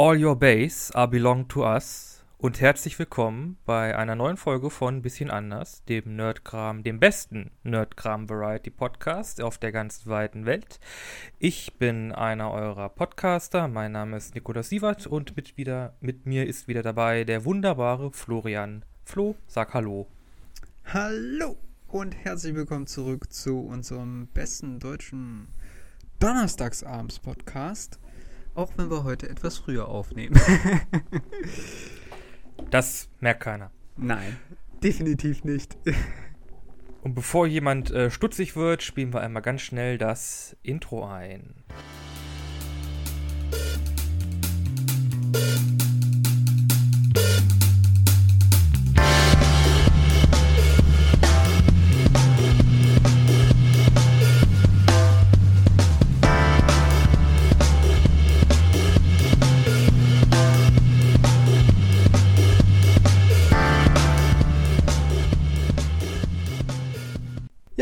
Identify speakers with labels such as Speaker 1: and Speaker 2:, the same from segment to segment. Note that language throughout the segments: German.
Speaker 1: All Your Base are belong to us und herzlich willkommen bei einer neuen Folge von Bisschen anders, dem Nerdkram, dem besten Nerdkram Variety Podcast auf der ganzen weiten Welt. Ich bin einer eurer Podcaster, mein Name ist Nikolaus Sievert und mit, wieder, mit mir ist wieder dabei der wunderbare Florian. Flo, sag Hallo.
Speaker 2: Hallo und herzlich willkommen zurück zu unserem besten deutschen Donnerstagsabends-Podcast. Auch wenn wir heute etwas früher aufnehmen.
Speaker 1: das merkt keiner.
Speaker 2: Nein, definitiv nicht.
Speaker 1: Und bevor jemand äh, stutzig wird, spielen wir einmal ganz schnell das Intro ein.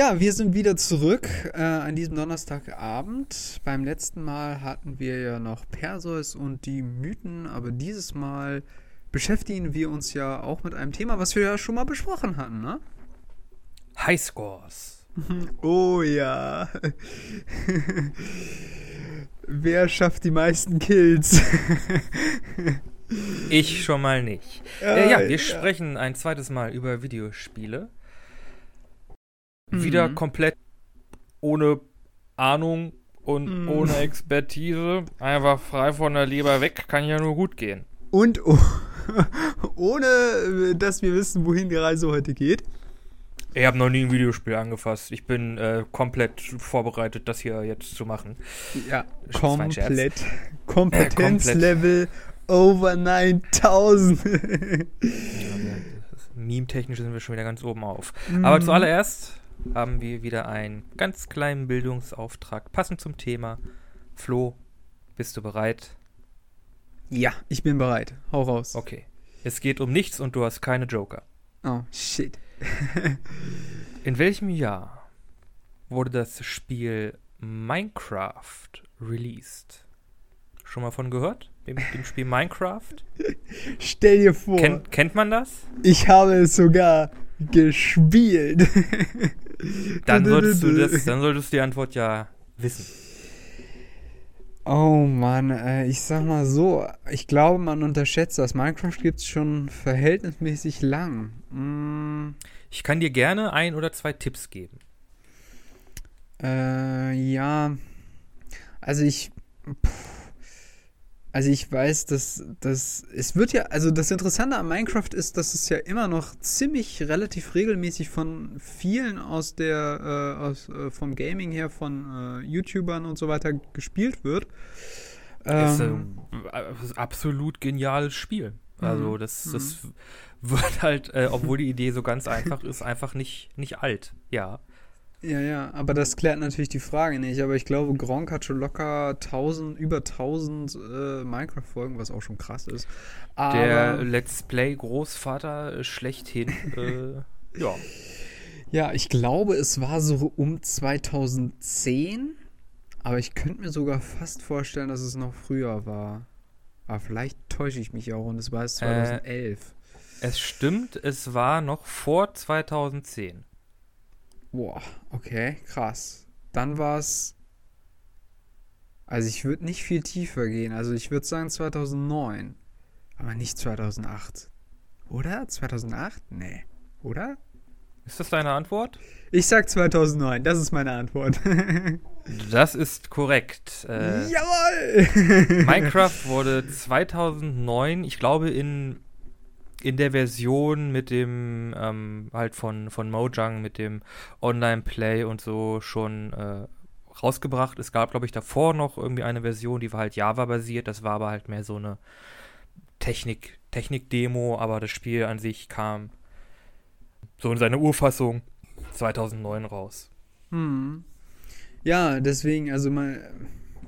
Speaker 2: Ja, wir sind wieder zurück äh, an diesem Donnerstagabend. Beim letzten Mal hatten wir ja noch Perseus und die Mythen, aber dieses Mal beschäftigen wir uns ja auch mit einem Thema, was wir ja schon mal besprochen hatten, ne?
Speaker 1: Highscores.
Speaker 2: Oh ja. Wer schafft die meisten Kills?
Speaker 1: ich schon mal nicht. Äh, ja, wir ja. sprechen ein zweites Mal über Videospiele. Mhm. Wieder komplett ohne Ahnung und mhm. ohne Expertise. Einfach frei von der Leber weg, kann ja nur gut gehen.
Speaker 2: Und oh, ohne, dass wir wissen, wohin die Reise heute geht.
Speaker 1: Ich habe noch nie ein Videospiel angefasst. Ich bin äh, komplett vorbereitet, das hier jetzt zu machen.
Speaker 2: Ja, komplett. Kompetenzlevel äh, over 9000. ja,
Speaker 1: Meme-technisch sind wir schon wieder ganz oben auf. Mhm. Aber zuallererst haben wir wieder einen ganz kleinen Bildungsauftrag, passend zum Thema. Flo, bist du bereit?
Speaker 2: Ja, ich bin bereit. Hau raus.
Speaker 1: Okay. Es geht um nichts und du hast keine Joker.
Speaker 2: Oh, shit.
Speaker 1: In welchem Jahr wurde das Spiel Minecraft released? Schon mal von gehört? Dem, dem Spiel Minecraft?
Speaker 2: Stell dir vor.
Speaker 1: Kennt, kennt man das?
Speaker 2: Ich habe es sogar gespielt.
Speaker 1: dann, solltest du das, dann solltest du die Antwort ja wissen.
Speaker 2: Oh Mann, äh, ich sag mal so, ich glaube, man unterschätzt das. Minecraft gibt es schon verhältnismäßig lang. Mm.
Speaker 1: Ich kann dir gerne ein oder zwei Tipps geben.
Speaker 2: Äh, ja. Also ich. Pff, also ich weiß, dass das es wird ja, also das Interessante an Minecraft ist, dass es ja immer noch ziemlich relativ regelmäßig von vielen aus der, äh, aus, äh, vom Gaming her, von äh, YouTubern und so weiter gespielt wird.
Speaker 1: Ähm, ist ein absolut geniales Spiel. Also mhm. das, das mhm. wird halt, äh, obwohl die Idee so ganz einfach ist, einfach nicht, nicht alt. Ja.
Speaker 2: Ja, ja, aber das klärt natürlich die Frage nicht. Aber ich glaube, Gronk hat schon locker 1000, über 1000 äh, Minecraft-Folgen, was auch schon krass ist.
Speaker 1: Aber Der Let's Play-Großvater schlechthin, äh, ja.
Speaker 2: Ja, ich glaube, es war so um 2010. Aber ich könnte mir sogar fast vorstellen, dass es noch früher war. Aber vielleicht täusche ich mich auch und es war es 2011.
Speaker 1: Äh, es stimmt, es war noch vor 2010.
Speaker 2: Boah, okay, krass. Dann war es. Also ich würde nicht viel tiefer gehen. Also ich würde sagen 2009. Aber nicht 2008. Oder? 2008? Nee. Oder?
Speaker 1: Ist das deine Antwort?
Speaker 2: Ich sag 2009. Das ist meine Antwort.
Speaker 1: das ist korrekt.
Speaker 2: Äh, Jawoll!
Speaker 1: Minecraft wurde 2009, ich glaube in in der Version mit dem, ähm, halt von, von Mojang, mit dem Online-Play und so schon äh, rausgebracht. Es gab, glaube ich, davor noch irgendwie eine Version, die war halt Java-basiert. Das war aber halt mehr so eine Technik, Technik-Demo, aber das Spiel an sich kam so in seiner Urfassung 2009 raus.
Speaker 2: Hm. Ja, deswegen, also mal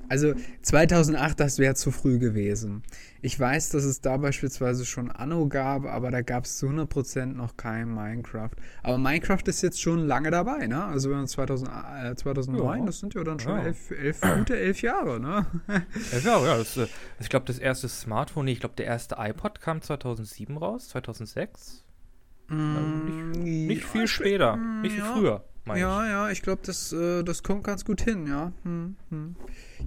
Speaker 2: Also 2008, das wäre zu früh gewesen. Ich weiß, dass es da beispielsweise schon Anno gab, aber da gab es zu 100% noch kein Minecraft. Aber Minecraft ist jetzt schon lange dabei, ne? Also wenn man 2000, äh, 2009,
Speaker 1: Ja.
Speaker 2: das sind ja dann schon
Speaker 1: Ja.
Speaker 2: elf, elf, gute elf Jahre, ne?
Speaker 1: Ja, ja, das, äh, ich glaube, das erste Smartphone, nee, ich glaube, der erste iPod kam 2007 raus, 2006.
Speaker 2: Mm,
Speaker 1: Nicht
Speaker 2: ja,
Speaker 1: viel später,
Speaker 2: mm,
Speaker 1: nicht viel früher, meine
Speaker 2: Ja, ja, ich glaube, das, äh, das kommt ganz gut hin, ja. Hm, hm.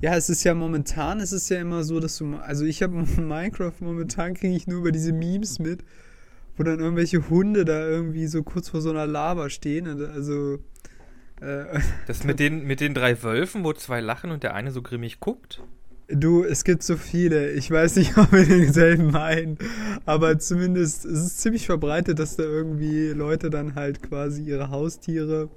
Speaker 2: Ja, es ist ja momentan, es ist ja immer so, dass du, also ich habe Minecraft momentan kriege ich nur über diese Memes mit, wo dann irgendwelche Hunde da irgendwie so kurz vor so einer Lava stehen, und also äh,
Speaker 1: ich. Das mit den, mit den drei Wölfen, wo zwei lachen und der eine so grimmig guckt.
Speaker 2: du, es gibt so viele, ich weiß nicht, ob wir denselben meinen, aber zumindest es ist ziemlich verbreitet, dass da irgendwie Leute dann halt quasi ihre Haustiere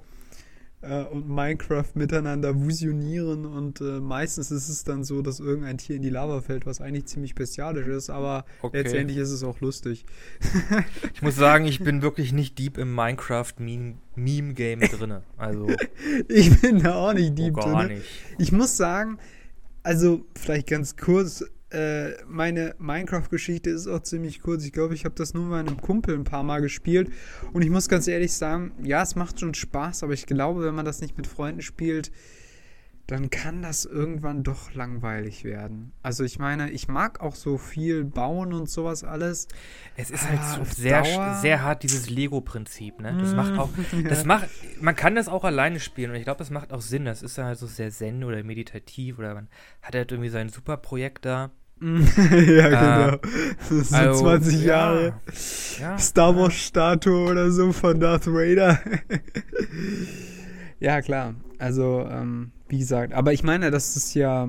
Speaker 2: äh, und Minecraft miteinander fusionieren und äh, meistens ist es dann so, dass irgendein Tier in die Lava fällt, was eigentlich ziemlich bestialisch ist, aber
Speaker 1: Okay.
Speaker 2: letztendlich ist es auch lustig.
Speaker 1: Ich muss sagen, ich bin wirklich nicht deep im Minecraft-Meme-Game drinne. Also,
Speaker 2: Ich bin da auch nicht deep
Speaker 1: oh, gar
Speaker 2: drin.
Speaker 1: nicht.
Speaker 2: Ich muss sagen, also vielleicht ganz kurz, äh, meine Minecraft-Geschichte ist auch ziemlich kurz. Ich glaube, ich habe das nur mit meinem Kumpel ein paar Mal gespielt. Und ich muss ganz ehrlich sagen, ja, es macht schon Spaß, aber ich glaube, wenn man das nicht mit Freunden spielt, dann kann das irgendwann doch langweilig werden. Also ich meine, ich mag auch so viel bauen und sowas alles.
Speaker 1: Es ist halt
Speaker 2: Ah,
Speaker 1: so sehr,
Speaker 2: Dauer-
Speaker 1: sehr hart, dieses Lego-Prinzip, ne? Das macht auch,
Speaker 2: Ja.
Speaker 1: das macht, man kann das auch alleine spielen und ich glaube, das macht auch Sinn. Das ist ja halt so sehr zen oder meditativ oder man hat halt irgendwie sein Superprojekt da.
Speaker 2: ja, genau. Das sind
Speaker 1: Also,
Speaker 2: 20
Speaker 1: ja.
Speaker 2: Jahre.
Speaker 1: Ja,
Speaker 2: Star Wars Statue oder so von Darth Vader. ja, klar. Also, ähm, wie gesagt, aber ich meine, das ist ja,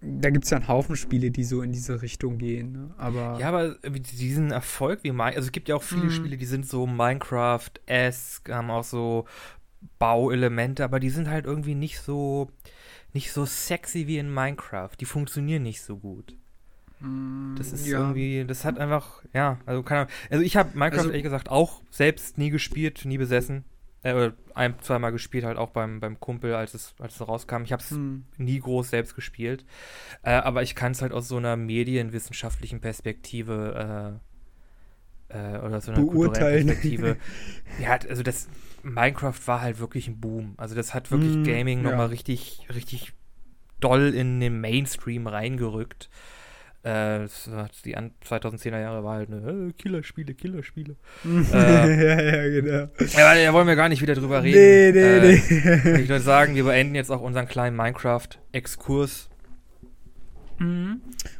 Speaker 2: da gibt es ja einen Haufen Spiele, die so in diese Richtung gehen. Ne? Aber
Speaker 1: Ja, aber irgendwie diesen Erfolg wie Minecraft, also es gibt ja auch viele
Speaker 2: Mhm.
Speaker 1: Spiele, die sind so Minecraft-esque, haben auch so Bauelemente, aber die sind halt irgendwie nicht so, nicht so sexy wie in Minecraft. Die funktionieren nicht so gut.
Speaker 2: mm,
Speaker 1: Das ist
Speaker 2: ja.
Speaker 1: irgendwie, das hat einfach, ja, also keine Ahnung. Also ich habe Minecraft
Speaker 2: Also-
Speaker 1: ehrlich gesagt auch selbst nie gespielt, nie besessen. Äh, ein, zweimal gespielt, halt auch beim, beim Kumpel, als es, als es rauskam. Ich habe es
Speaker 2: Hm.
Speaker 1: nie groß selbst gespielt. Äh, aber ich kann es halt aus so einer medienwissenschaftlichen Perspektive äh, äh, oder so einer kulturellen
Speaker 2: Beurteilen.
Speaker 1: Perspektive. ja, also das Minecraft war halt wirklich ein Boom. Also das hat wirklich
Speaker 2: Mm,
Speaker 1: Gaming
Speaker 2: ja.
Speaker 1: nochmal richtig, richtig doll in den Mainstream reingerückt. Äh, die an- 2010er Jahre war halt eine äh, Killerspiele, Killerspiele.
Speaker 2: ja, ja, genau.
Speaker 1: Ja, da wollen wir gar nicht wieder drüber reden.
Speaker 2: Nee, nee,
Speaker 1: äh,
Speaker 2: nee.
Speaker 1: Ich würde sagen, wir beenden jetzt auch unseren kleinen Minecraft-Exkurs.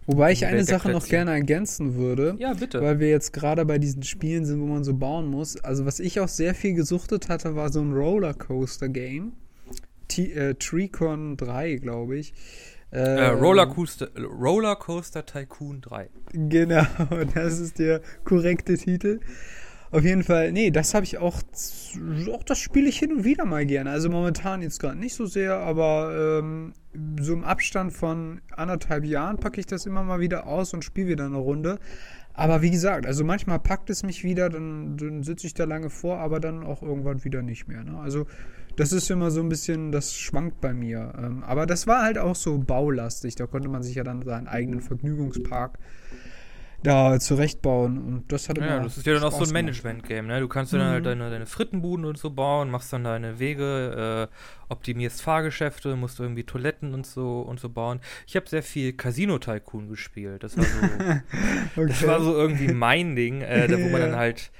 Speaker 2: Wobei ich eine Sache noch gerne ergänzen würde.
Speaker 1: Ja, bitte.
Speaker 2: Weil wir jetzt gerade bei diesen Spielen sind, wo man so bauen muss. Also was ich auch sehr viel gesuchtet hatte, war so ein Rollercoaster-Game. T äh, Treecon 3, glaube ich.
Speaker 1: Äh, Rollercoaster, Rollercoaster Tycoon 3.
Speaker 2: Genau, das ist der korrekte Titel. Auf jeden Fall, nee, das habe ich auch, auch das spiele ich hin und wieder mal gerne. Also momentan jetzt gerade nicht so sehr, aber ähm, so im Abstand von anderthalb Jahren packe ich das immer mal wieder aus und spiele wieder eine Runde. Aber wie gesagt, also manchmal packt es mich wieder, dann, dann sitze ich da lange vor, aber dann auch irgendwann wieder nicht mehr. Ne? Also das ist immer so ein bisschen, das schwankt bei mir. Ähm, aber das war halt auch so baulastig. Da konnte man sich ja dann seinen eigenen Vergnügungspark da zurechtbauen. Und das hat immer
Speaker 1: Ja, das ist ja dann auch so ein. Management-Game, ne? Du kannst dann halt
Speaker 2: Mhm.
Speaker 1: deine, deine Frittenbuden und so bauen, machst dann deine Wege, äh, optimierst Fahrgeschäfte, musst irgendwie Toiletten und so und so bauen. Ich habe sehr viel Casino Tycoon gespielt. Das war so,
Speaker 2: Okay.
Speaker 1: das war so irgendwie mein Ding, äh, da, wo man dann halt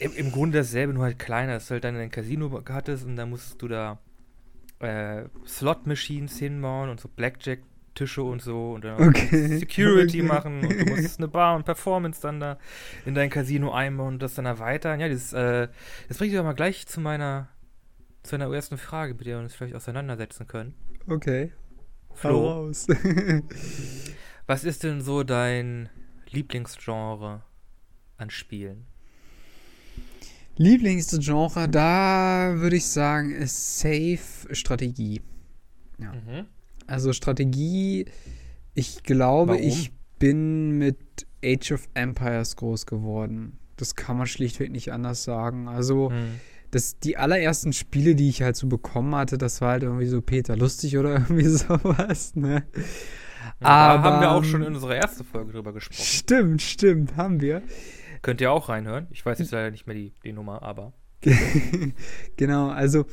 Speaker 1: im, im Grunde dasselbe, nur halt kleiner, dass du halt dann ein Casino hattest und dann musstest du da äh, Slot-Machines hinbauen und so Blackjack-Tische und so und dann auch
Speaker 2: Okay.
Speaker 1: Security
Speaker 2: Okay.
Speaker 1: machen und du musstest eine Bar und Performance dann da in dein Casino einbauen und das dann erweitern. Ja, das, äh, das bringt mich aber gleich zu meiner zu einer ersten Frage, mit der wir uns vielleicht auseinandersetzen können.
Speaker 2: Okay.
Speaker 1: Flo,
Speaker 2: raus.
Speaker 1: was ist denn so dein Lieblingsgenre an Spielen?
Speaker 2: Lieblingsgenre, da würde ich sagen, ist Safe Strategie. Ja.
Speaker 1: Mhm.
Speaker 2: Also Strategie, ich glaube,
Speaker 1: Warum?
Speaker 2: ich bin mit Age of Empires groß geworden. Das kann man schlichtweg nicht anders sagen. Also
Speaker 1: Hm.
Speaker 2: das, die allerersten Spiele, die ich halt so bekommen hatte, das war halt irgendwie so Peter Lustig oder irgendwie sowas, ne?
Speaker 1: Ja, Aber, da haben wir auch schon in unserer ersten Folge drüber gesprochen.
Speaker 2: Stimmt, stimmt, haben wir.
Speaker 1: Könnt ihr auch reinhören. Ich weiß jetzt leider nicht mehr die, die Nummer, aber.
Speaker 2: genau, also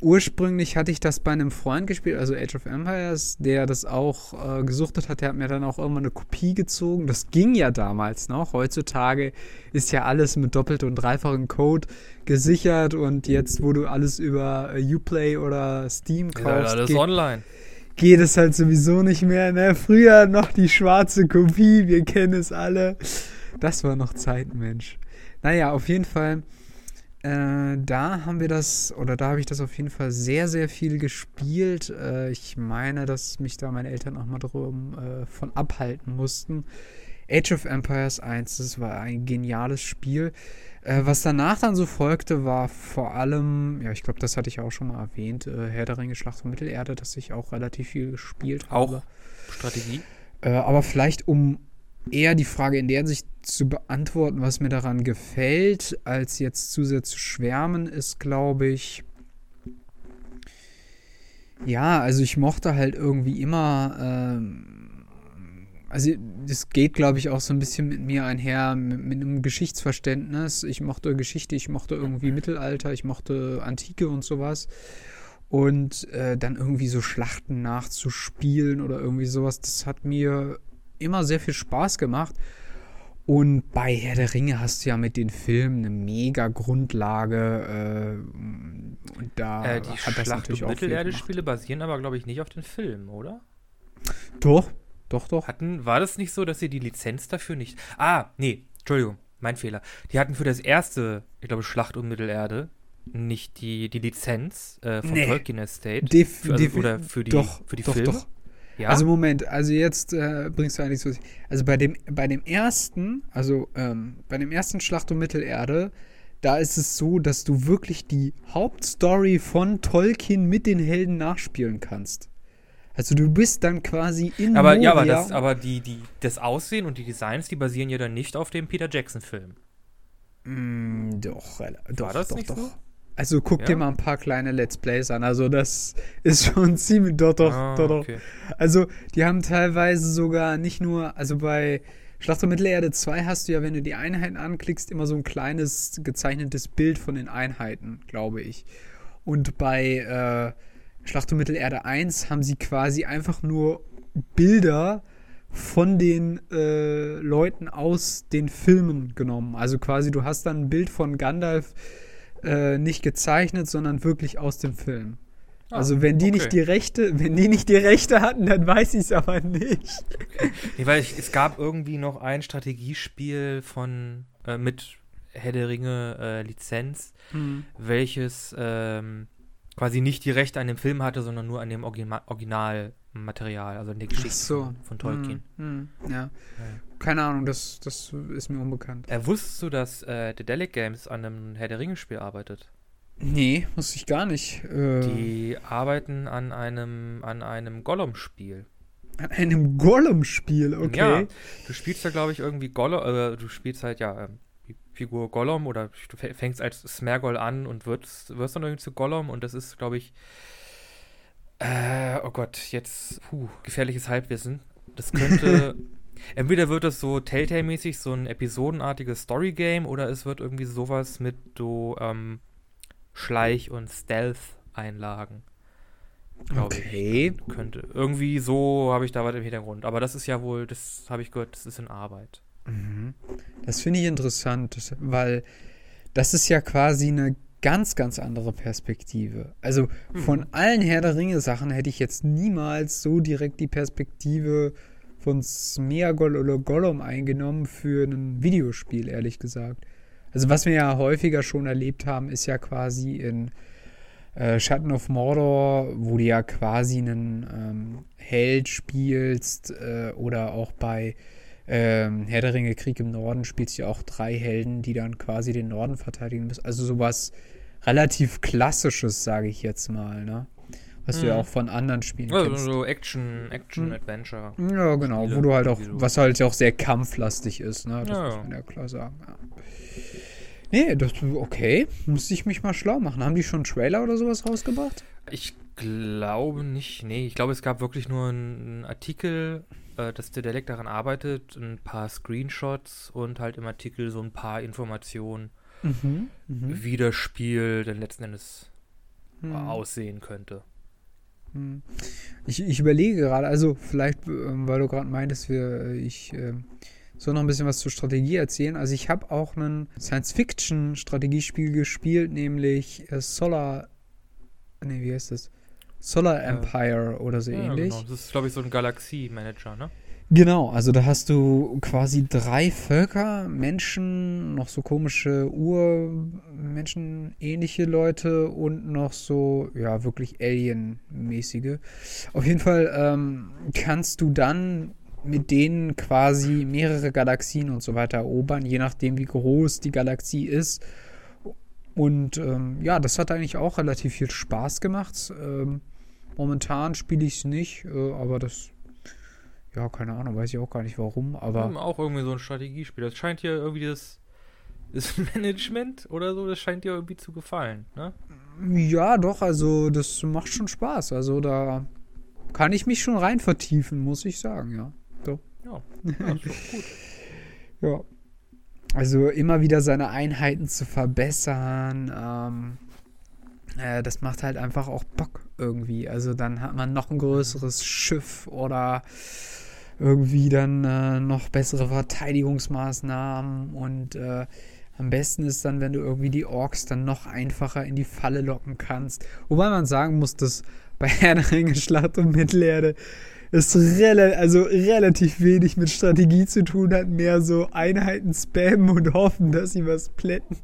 Speaker 2: ursprünglich hatte ich das bei einem Freund gespielt, also Age of Empires, der das auch äh, gesuchtet hat. Der hat mir dann auch irgendwann eine Kopie gezogen. Das ging ja damals noch. Heutzutage ist ja alles mit doppelt und dreifachem Code gesichert und jetzt, wo du alles über äh, Uplay oder Steam kaufst, ja,
Speaker 1: alles geht, online.
Speaker 2: geht es halt sowieso nicht mehr. Ne? Früher noch die schwarze Kopie, wir kennen es alle. Das war noch Zeit, Mensch. Naja, auf jeden Fall äh, da haben wir das, oder da habe ich das auf jeden Fall sehr, sehr viel gespielt. Äh, ich meine, dass mich da meine Eltern auch mal drum äh, von abhalten mussten. Age of Empires 1, das war ein geniales Spiel. Äh, was danach dann so folgte, war vor allem, ja, ich glaube, das hatte ich auch schon mal erwähnt, äh, Herr der Ringe, Schlacht von Mittelerde, das ich auch relativ viel gespielt
Speaker 1: habe. Auch Strategie?
Speaker 2: aber vielleicht um eher die Frage in der Sicht zu beantworten, was mir daran gefällt, als jetzt zu sehr zu schwärmen, ist, glaube ich, ja, also ich mochte halt irgendwie immer, ähm, also das geht, glaube ich, auch so ein bisschen mit mir einher, mit, mit, einem Geschichtsverständnis. Ich mochte Geschichte, ich mochte irgendwie Mittelalter, ich mochte Antike und sowas. Und äh, dann irgendwie so Schlachten nachzuspielen oder irgendwie sowas, das hat mir immer sehr viel Spaß gemacht. Und bei Herr der Ringe hast du ja mit den Filmen eine mega Grundlage. Äh, und da
Speaker 1: äh, die hat das natürlich auch Mittelerde-Spiele basieren aber, glaube ich, nicht auf den Filmen, oder?
Speaker 2: Doch, doch, doch.
Speaker 1: Hatten, war das nicht so, dass sie die Lizenz dafür nicht. Ah, nee, Entschuldigung, mein Fehler. Die hatten für das erste, ich glaube, Schlacht um Mittelerde nicht die, die Lizenz äh, vom nee. Tolkien Estate.
Speaker 2: Def,
Speaker 1: für, also, oder für die,
Speaker 2: doch,
Speaker 1: für die
Speaker 2: doch,
Speaker 1: Filme.
Speaker 2: Doch. Ja? Also Moment, also jetzt äh, bringst du eigentlich so. Also bei dem, bei dem ersten, also ähm, bei dem ersten Schlacht um Mittelerde, da ist es so, dass du wirklich die Hauptstory von Tolkien mit den Helden nachspielen kannst. Also du bist dann quasi in
Speaker 1: Aber
Speaker 2: Moria
Speaker 1: ja, aber, das, aber die, die, das Aussehen und die Designs, die basieren ja dann nicht auf dem Peter Jackson-Film.
Speaker 2: Mm, doch, doch,
Speaker 1: War das
Speaker 2: doch,
Speaker 1: nicht
Speaker 2: doch.
Speaker 1: so?
Speaker 2: Also guck ja. dir mal ein paar kleine Let's Plays an. Also das ist schon ziemlich doch doch
Speaker 1: ah,
Speaker 2: doch, doch.
Speaker 1: Okay.
Speaker 2: Also die haben teilweise sogar nicht nur, also bei Schlacht um Mittelerde 2 hast du ja, wenn du die Einheiten anklickst, immer so ein kleines gezeichnetes Bild von den Einheiten, glaube ich. Und bei äh, Schlacht um Mittelerde 1 haben sie quasi einfach nur Bilder von den äh, Leuten aus den Filmen genommen. Also quasi, du hast dann ein Bild von Gandalf äh, nicht gezeichnet, sondern wirklich aus dem Film. Ah, also wenn die okay. nicht die Rechte, wenn die nicht die Rechte hatten, dann weiß ich es aber nicht.
Speaker 1: Nee, weil ich, es gab irgendwie noch ein Strategiespiel von äh, mit Herr der Ringe äh, Lizenz, mhm. welches ähm, quasi nicht die Rechte an dem Film hatte, sondern nur an dem Origina Originalmaterial, also an der Geschichte
Speaker 2: so.
Speaker 1: von Tolkien.
Speaker 2: Mhm. Mhm. Ja. ja. Keine Ahnung, das, das ist mir unbekannt.
Speaker 1: Äh, wusstest du, dass äh, Delic Games an einem Herr der Ringe-Spiel arbeitet?
Speaker 2: Nee, wusste ich gar nicht. Äh,
Speaker 1: Die arbeiten an einem, an einem Gollum-Spiel.
Speaker 2: An einem Gollum-Spiel, okay.
Speaker 1: Ja, du spielst ja, glaube ich, irgendwie Gollum, äh, du spielst halt, ja, ähm, die Figur Gollum oder du fängst als Smergol an und wirst, wirst dann irgendwie zu Gollum und das ist, glaube ich, äh, oh Gott, jetzt, puh, gefährliches Halbwissen. Das könnte Entweder wird es so Telltale-mäßig so ein episodenartiges Story-Game oder es wird irgendwie sowas mit so ähm, Schleich- und Stealth-Einlagen.
Speaker 2: Okay.
Speaker 1: Ich, könnte. Irgendwie so habe ich da was im Hintergrund. Aber das ist ja wohl, das habe ich gehört, das ist in Arbeit.
Speaker 2: Mhm. Das finde ich interessant, weil das ist ja quasi eine ganz, ganz andere Perspektive. Also von mhm. allen Herr der Ringe-Sachen hätte ich jetzt niemals so direkt die Perspektive von Smeagol oder Gollum eingenommen für ein Videospiel, ehrlich gesagt. Also was wir ja häufiger schon erlebt haben, ist ja quasi in äh, Schatten of Mordor, wo du ja quasi einen ähm, Held spielst äh, oder auch bei ähm, Herr der Ringe Krieg im Norden spielst du ja auch drei Helden, die dann quasi den Norden verteidigen müssen. Also sowas relativ Klassisches, sage ich jetzt mal, ne? Was du ja mhm. auch von anderen Spielen
Speaker 1: also
Speaker 2: kennst.
Speaker 1: So Action, Action, Adventure.
Speaker 2: Ja, genau, Spiele, wo du halt auch, was halt auch sehr kampflastig ist, ne? Das ja, muss man ja klar sagen. Ja. Nee, das okay. Muss ich mich mal schlau machen. Haben die schon einen Trailer oder sowas rausgebracht?
Speaker 1: Ich glaube nicht. Nee, ich glaube, es gab wirklich nur einen Artikel, äh, dass der Dialekt daran arbeitet, ein paar Screenshots und halt im Artikel so ein paar Informationen,
Speaker 2: Mhm. mhm.
Speaker 1: wie das Spiel dann letzten Endes
Speaker 2: Hm.
Speaker 1: aussehen könnte.
Speaker 2: Hm. Ich, ich überlege gerade, also vielleicht, ähm, weil du gerade meintest, wir, äh, ich ähm, soll noch ein bisschen was zur Strategie erzählen. Also ich habe auch ein Science-Fiction-Strategiespiel gespielt, nämlich äh, Solar, nee, wie heißt das? Solar
Speaker 1: Äh,
Speaker 2: Empire oder so
Speaker 1: Ja,
Speaker 2: ähnlich.
Speaker 1: genau. Das ist, glaube ich, so ein Galaxie-Manager, ne?
Speaker 2: Genau, also da hast du quasi drei Völker, Menschen, noch so komische Urmenschen, ähnliche Leute und noch so, ja, wirklich Alien-mäßige. Auf jeden Fall ähm, kannst du dann mit denen quasi mehrere Galaxien und so weiter erobern, je nachdem, wie groß die Galaxie ist. Und ähm, ja, das hat eigentlich auch relativ viel Spaß gemacht. Ähm, momentan spiele ich es nicht, äh, aber das ja, keine Ahnung, weiß ich auch gar nicht warum, aber
Speaker 1: Hm, auch irgendwie so ein Strategiespiel. Das scheint dir irgendwie das, das Management oder so, das scheint dir irgendwie zu gefallen, ne?
Speaker 2: ja, doch, also das macht schon Spaß. Also da kann ich mich schon rein vertiefen, muss ich sagen, ja.
Speaker 1: Ja, ja ist doch gut.
Speaker 2: Ja. Also immer wieder seine Einheiten zu verbessern, ähm, äh, das macht halt einfach auch Bock irgendwie. Also dann hat man noch ein größeres Schiff oder irgendwie dann äh, noch bessere Verteidigungsmaßnahmen und äh, am besten ist dann, wenn du irgendwie die Orks dann noch einfacher in die Falle locken kannst. Wobei man sagen muss, dass bei Herr der Ringe Schlacht um Mittelerde es rela also relativ wenig mit Strategie zu tun hat, mehr so Einheiten spammen und hoffen, dass sie was plätten.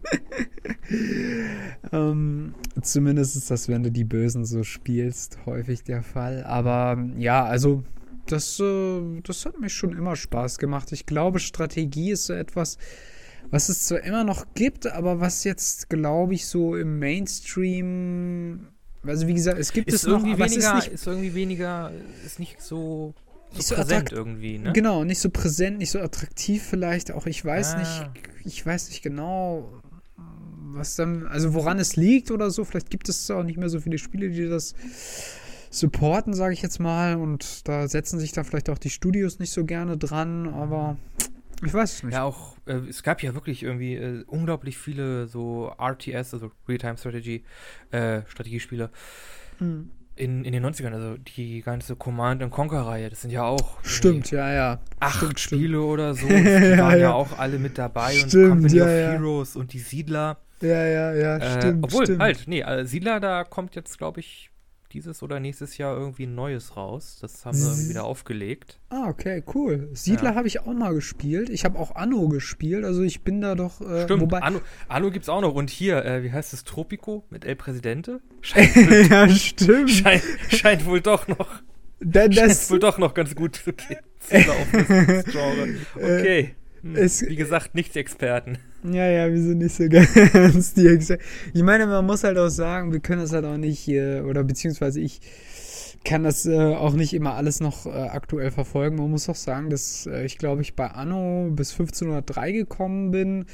Speaker 2: ähm, zumindest ist das, wenn du die Bösen so spielst, häufig der Fall. Aber ja, also das, äh, das hat mir schon immer Spaß gemacht. Ich glaube, Strategie ist so etwas, was es zwar immer noch gibt, aber was jetzt, glaube ich, so im Mainstream also wie gesagt, es gibt
Speaker 1: Ist
Speaker 2: es noch,
Speaker 1: irgendwie
Speaker 2: es
Speaker 1: weniger,
Speaker 2: ist
Speaker 1: ist,
Speaker 2: nicht,
Speaker 1: irgendwie weniger, ist nicht so, so
Speaker 2: Nicht so
Speaker 1: präsent
Speaker 2: attrakt-
Speaker 1: irgendwie, ne?
Speaker 2: genau, nicht so präsent, nicht so attraktiv vielleicht. Auch ich weiß
Speaker 1: Ah.
Speaker 2: nicht, ich weiß nicht genau, was dann, also woran es liegt oder so. Vielleicht gibt es auch nicht mehr so viele Spiele, die das supporten, sage ich jetzt mal. Und da setzen sich da vielleicht auch die Studios nicht so gerne dran, aber ich weiß es nicht.
Speaker 1: Ja, auch, äh, es gab ja wirklich irgendwie äh, unglaublich viele so RTS, also Real-Time Strategy, äh, Strategiespiele
Speaker 2: Hm.
Speaker 1: in, in den 90ern, also die ganze Command Conquer-Reihe, das sind ja auch
Speaker 2: Stimmt, ja, ja.
Speaker 1: acht
Speaker 2: Stimmt, stimmt.
Speaker 1: Spiele oder so, die
Speaker 2: Ja,
Speaker 1: waren ja,
Speaker 2: ja.
Speaker 1: auch alle mit dabei und
Speaker 2: Stimmt,
Speaker 1: Company
Speaker 2: ja,
Speaker 1: of. Heroes und die Siedler.
Speaker 2: Ja, ja, ja,
Speaker 1: Äh,
Speaker 2: stimmt.
Speaker 1: obwohl,
Speaker 2: stimmt.
Speaker 1: halt, nee, äh, Siedler, da kommt jetzt, glaube ich, dieses oder nächstes Jahr irgendwie ein neues raus. Das haben sie
Speaker 2: S-
Speaker 1: wieder aufgelegt.
Speaker 2: Ah, okay, cool. Siedler
Speaker 1: Ja.
Speaker 2: habe ich auch mal gespielt. Ich habe auch Anno gespielt, also ich bin da doch. Äh,
Speaker 1: Stimmt,
Speaker 2: Wobei,
Speaker 1: Anno, Anno gibt's auch noch. Und hier, äh, wie heißt es, Tropico mit El Presidente? Scheint, wohl-
Speaker 2: ja, stimmt.
Speaker 1: scheint, scheint wohl doch noch,
Speaker 2: Da,
Speaker 1: scheint
Speaker 2: das,
Speaker 1: wohl doch noch ganz gut zu gehen. Okay. Hm,
Speaker 2: es-
Speaker 1: wie gesagt, nichts Experten.
Speaker 2: ja, ja, wir sind nicht so ganz die Exe Ich meine, man muss halt auch sagen, wir können das halt auch nicht, äh, oder beziehungsweise ich kann das äh, auch nicht immer alles noch äh, aktuell verfolgen. Man muss auch sagen, dass äh, ich glaube, ich bei Anno bis 1503 gekommen bin.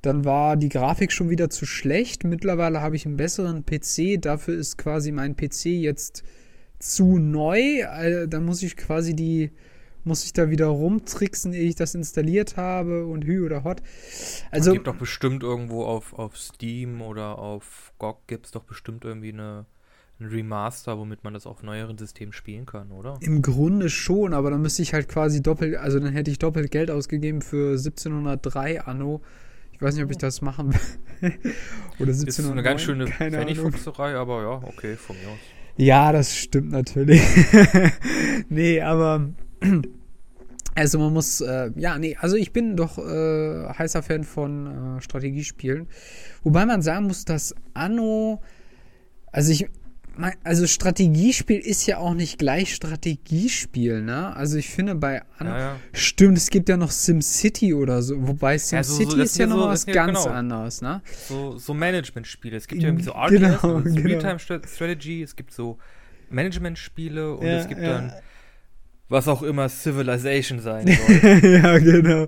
Speaker 2: Dann war die Grafik schon wieder zu schlecht. Mittlerweile habe ich einen besseren PC. Dafür ist quasi mein PC jetzt zu neu. Äh, da muss ich quasi die, muss ich da wieder rumtricksen, ehe ich das installiert habe und hü oder hot. Also,
Speaker 1: es gibt doch bestimmt irgendwo auf, auf Steam oder auf GOG gibt's doch bestimmt irgendwie eine, ein Remaster, womit man das auf neueren Systemen spielen kann, oder?
Speaker 2: Im Grunde schon, aber dann müsste ich halt quasi doppelt, also dann hätte ich doppelt Geld ausgegeben für 1703 Anno. Ich weiß nicht, ob ich das machen will. Oder 1709.
Speaker 1: Ist eine ganz schöne. Pfennigfuchserei, aber ja, okay, von mir aus.
Speaker 2: Ja, das stimmt natürlich. nee, aber also man muss, äh, ja, nee, also ich bin doch äh, heißer Fan von äh, Strategiespielen. Wobei man sagen muss, dass Anno, also ich, mein, also Strategiespiel ist ja auch nicht gleich Strategiespiel, ne? Also ich finde bei Anno,
Speaker 1: Ja, ja.
Speaker 2: stimmt, es gibt ja noch SimCity oder so, wobei
Speaker 1: Ja, so-
Speaker 2: SimCity
Speaker 1: so,
Speaker 2: ist ja noch
Speaker 1: so-
Speaker 2: was ganz
Speaker 1: genau.
Speaker 2: anderes, ne?
Speaker 1: So, so Management-Spiele. Es gibt ja irgendwie so RTS,
Speaker 2: Genau,
Speaker 1: also so
Speaker 2: genau.
Speaker 1: Realtime-Strategy, es gibt so Management-Spiele und es gibt dann, was auch immer Civilization sein soll.
Speaker 2: ja, genau.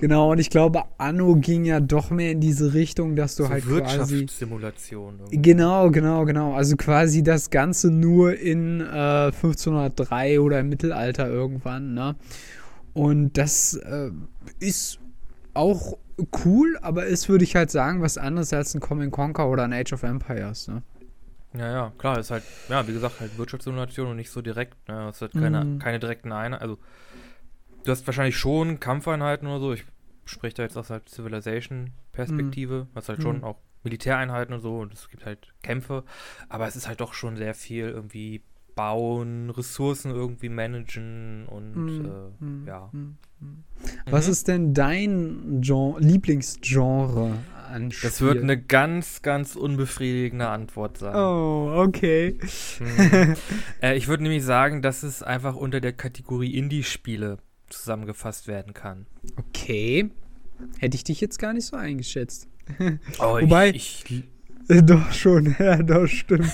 Speaker 2: Genau, und ich glaube, Anno ging ja doch mehr in diese Richtung, dass du
Speaker 1: so
Speaker 2: halt quasi.
Speaker 1: Wirtschaftssimulation. irgendwie.
Speaker 2: Genau, genau, genau. Also quasi das Ganze nur in äh, 1503 oder im Mittelalter irgendwann, ne? Und das äh, ist auch cool, aber ist, würde ich halt sagen, was anderes als ein Common Conquer oder ein Age of Empires, ne?
Speaker 1: Ja, ja, klar, ist halt, ja, wie gesagt, halt Wirtschaftssimulation und nicht so direkt, ne? Es hat keine,
Speaker 2: Mhm.
Speaker 1: keine direkten Einheiten, also du hast wahrscheinlich schon Kampfeinheiten oder so, ich spreche da jetzt aus halt Civilization-Perspektive, hast halt schon
Speaker 2: Mhm.
Speaker 1: auch Militäreinheiten und so und es gibt halt Kämpfe, aber es ist halt doch schon sehr viel irgendwie bauen, Ressourcen irgendwie managen und
Speaker 2: Mhm.
Speaker 1: äh,
Speaker 2: Mhm.
Speaker 1: ja.
Speaker 2: Mhm. Mhm. Was
Speaker 1: Mhm.
Speaker 2: ist denn dein Gen Lieblingsgenre an Spiel?
Speaker 1: Das wird eine ganz, ganz unbefriedigende Antwort sein.
Speaker 2: Oh, okay.
Speaker 1: Mhm. äh, ich würde nämlich sagen, dass es einfach unter der Kategorie Indie-Spiele zusammengefasst werden kann.
Speaker 2: Okay. Hätte ich dich jetzt gar nicht so eingeschätzt.
Speaker 1: Oh,
Speaker 2: Wobei-
Speaker 1: ich, ich,
Speaker 2: Äh, Doch schon, ja, doch, stimmt.